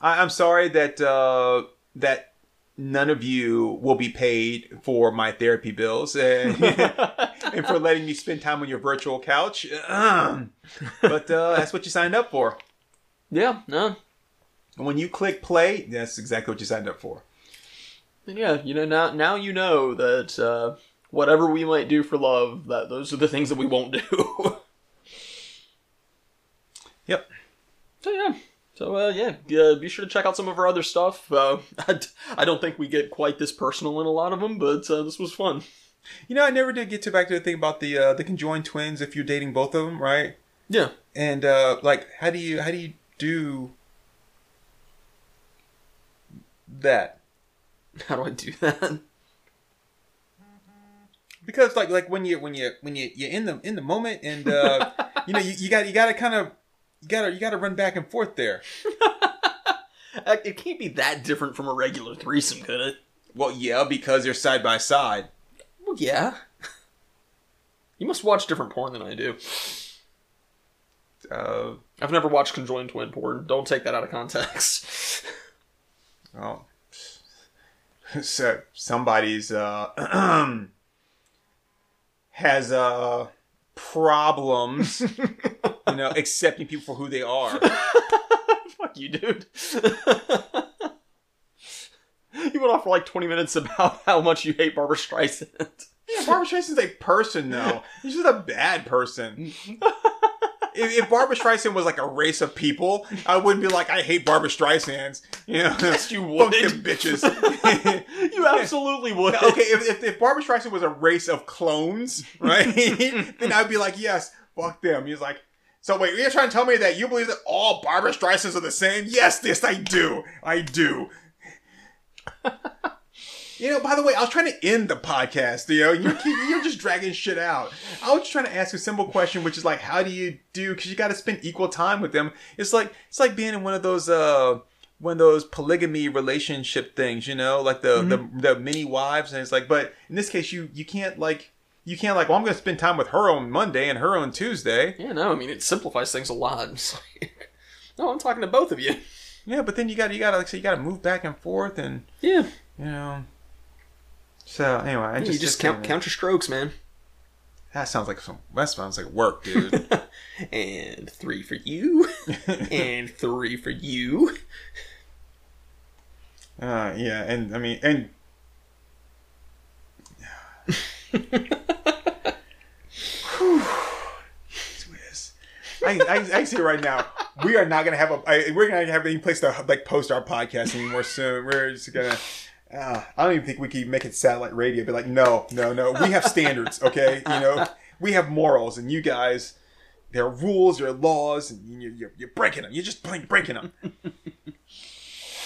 I, I'm sorry that uh, that none of you will be paid for my therapy bills and, and for letting me spend time on your virtual couch. But uh, that's what you signed up for. Yeah. No. And when you click play, that's exactly what you signed up for. Yeah, you know now now you know that uh, whatever we might do for love, that those are the things that we won't do. Yep. so yeah. So uh, yeah, uh, be sure to check out some of our other stuff. Uh, I, d- I don't think we get quite this personal in a lot of them, but uh, this was fun. You know, I never did get to back to the thing about the uh, the conjoined twins if you're dating both of them, right? Yeah. And uh, like, how do you how do you do that? How do I do that? because like like when you when you when you you're in the in the moment and uh you know you, you got you got to kind of you got to you got to run back and forth there It can't be that different from a regular threesome, could it? well yeah because they're side by side Well, yeah. You must watch different porn than I do. uh I've never watched conjoined twin porn. Don't take that out of context. oh so somebody's uh has uh problems you know accepting people for who they are Fuck you, dude. you went off for like 20 minutes about how much you hate Barbra Streisand. yeah, Barbra Streisand's a person though she's just a bad person if, if Barbra Streisand was like a race of people, I wouldn't be like, I hate Barbra Streisand's. You know, Yes, you fuck would. them bitches. you absolutely would. okay, if, if, if Barbra Streisand was a race of clones, right, then I'd be like, yes, fuck them. He's like, so wait, you're trying to tell me that you believe that all Barbra Streisands are the same? Yes, yes, I do. I do. You know, by the way, I was trying to end the podcast. You know, you keep, you're just dragging shit out. I was just trying to ask a simple question, which is like, how do you do? Because you got to spend equal time with them. It's like it's like being in one of those uh one of those polygamy relationship things. You know, like the the, the many wives, and it's like, but in this case, you you can't like you can't like, well, I'm going to spend time with her on Monday and her on Tuesday. Yeah, no, I mean, it simplifies things a lot. It's like, no, I'm talking to both of you. Yeah, but then you got you got to like so you got to move back and forth, and Yeah. you know. So anyway, I just you just count, count your strokes, man. That sounds like some. That sounds like work, dude. and three for you. and three for you. Uh, yeah, and I mean, and. I, I, I say right now, we are not gonna have a. I, we're gonna have any place to like post our podcast anymore soon. We're just gonna. Uh, I don't even think we could make it satellite radio. Be like, no, no, no. We have standards, okay? You know, we have morals, and you guys, there are rules, there are laws, and you're, you're, you're breaking them. You're just plain breaking them.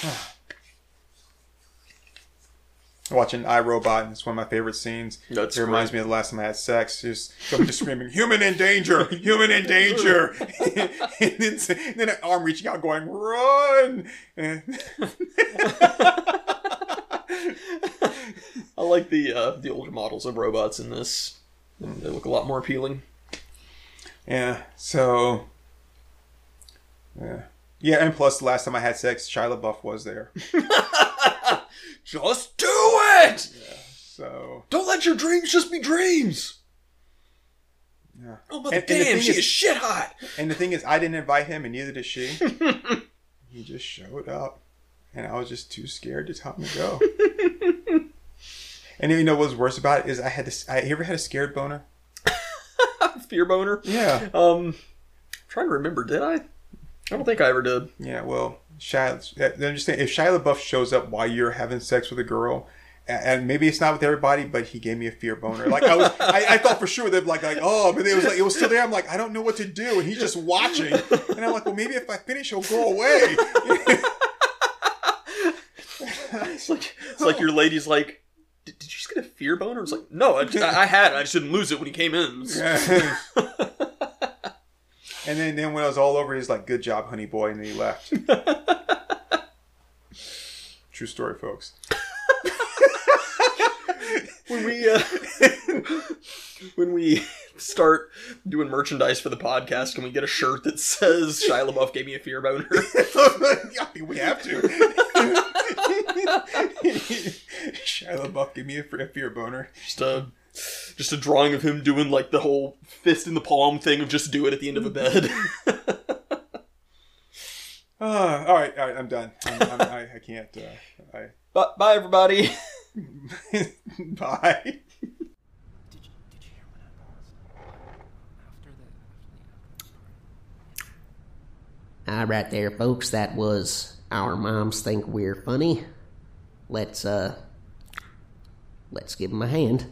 watching iRobot, and it's one of my favorite scenes. That's it reminds great. me of the last time I had sex. Just just screaming, "Human in danger! Human in danger!" and then, then an arm reaching out, going, "Run!" And- I like the uh, the older models of robots in this. They look a lot more appealing. Yeah. So. Yeah. Yeah, and plus, the last time I had sex, Shia LaBeouf was there. Just do it! So. Don't let your dreams just be dreams. Yeah. Oh, but And- and the damn, thing she is- is shit hot. And the thing is, I didn't invite him, and neither did she. he just showed up, and I was just too scared to tell him to go. and you know what's worse about it is I had this. I you ever had a scared boner? Fear boner. Yeah. Um, I'm trying to remember. Did I? I don't think I ever did. Yeah. Well, Shia. I'm just saying, if Shia LaBeouf shows up while you're having sex with a girl. And maybe it's not with everybody, but he gave me a fear boner. Like I was, I, I thought for sure they'd be like, like, oh, but it was like it was still there. I'm like, I don't know what to do, and he's just watching. And I'm like, well, maybe if I finish, he'll go away. It's like it's like your lady's like, did, did you just get a fear boner? It's like, no, I, I had it. I just didn't lose it when he came in. and then, then when I was all over, he's like, "Good job, honey boy," and then he left. True story, folks. when we uh, when we start doing merchandise for the podcast, can we get a shirt that says Shia LaBeouf gave me a fear boner? I mean, we have to. Shia LaBeouf gave me a fear- fear boner. just a just a drawing of him doing like the whole fist in the palm thing of just do it at the end of a bed. Ah, all right, all right, I'm done. I'm, I'm, I, I can't. Uh, I Bye, bye everybody. bye. Did you, did you hear when I paused? After the. All right, there, folks. That was our moms think we're funny. Let's uh, let's give 'em a hand.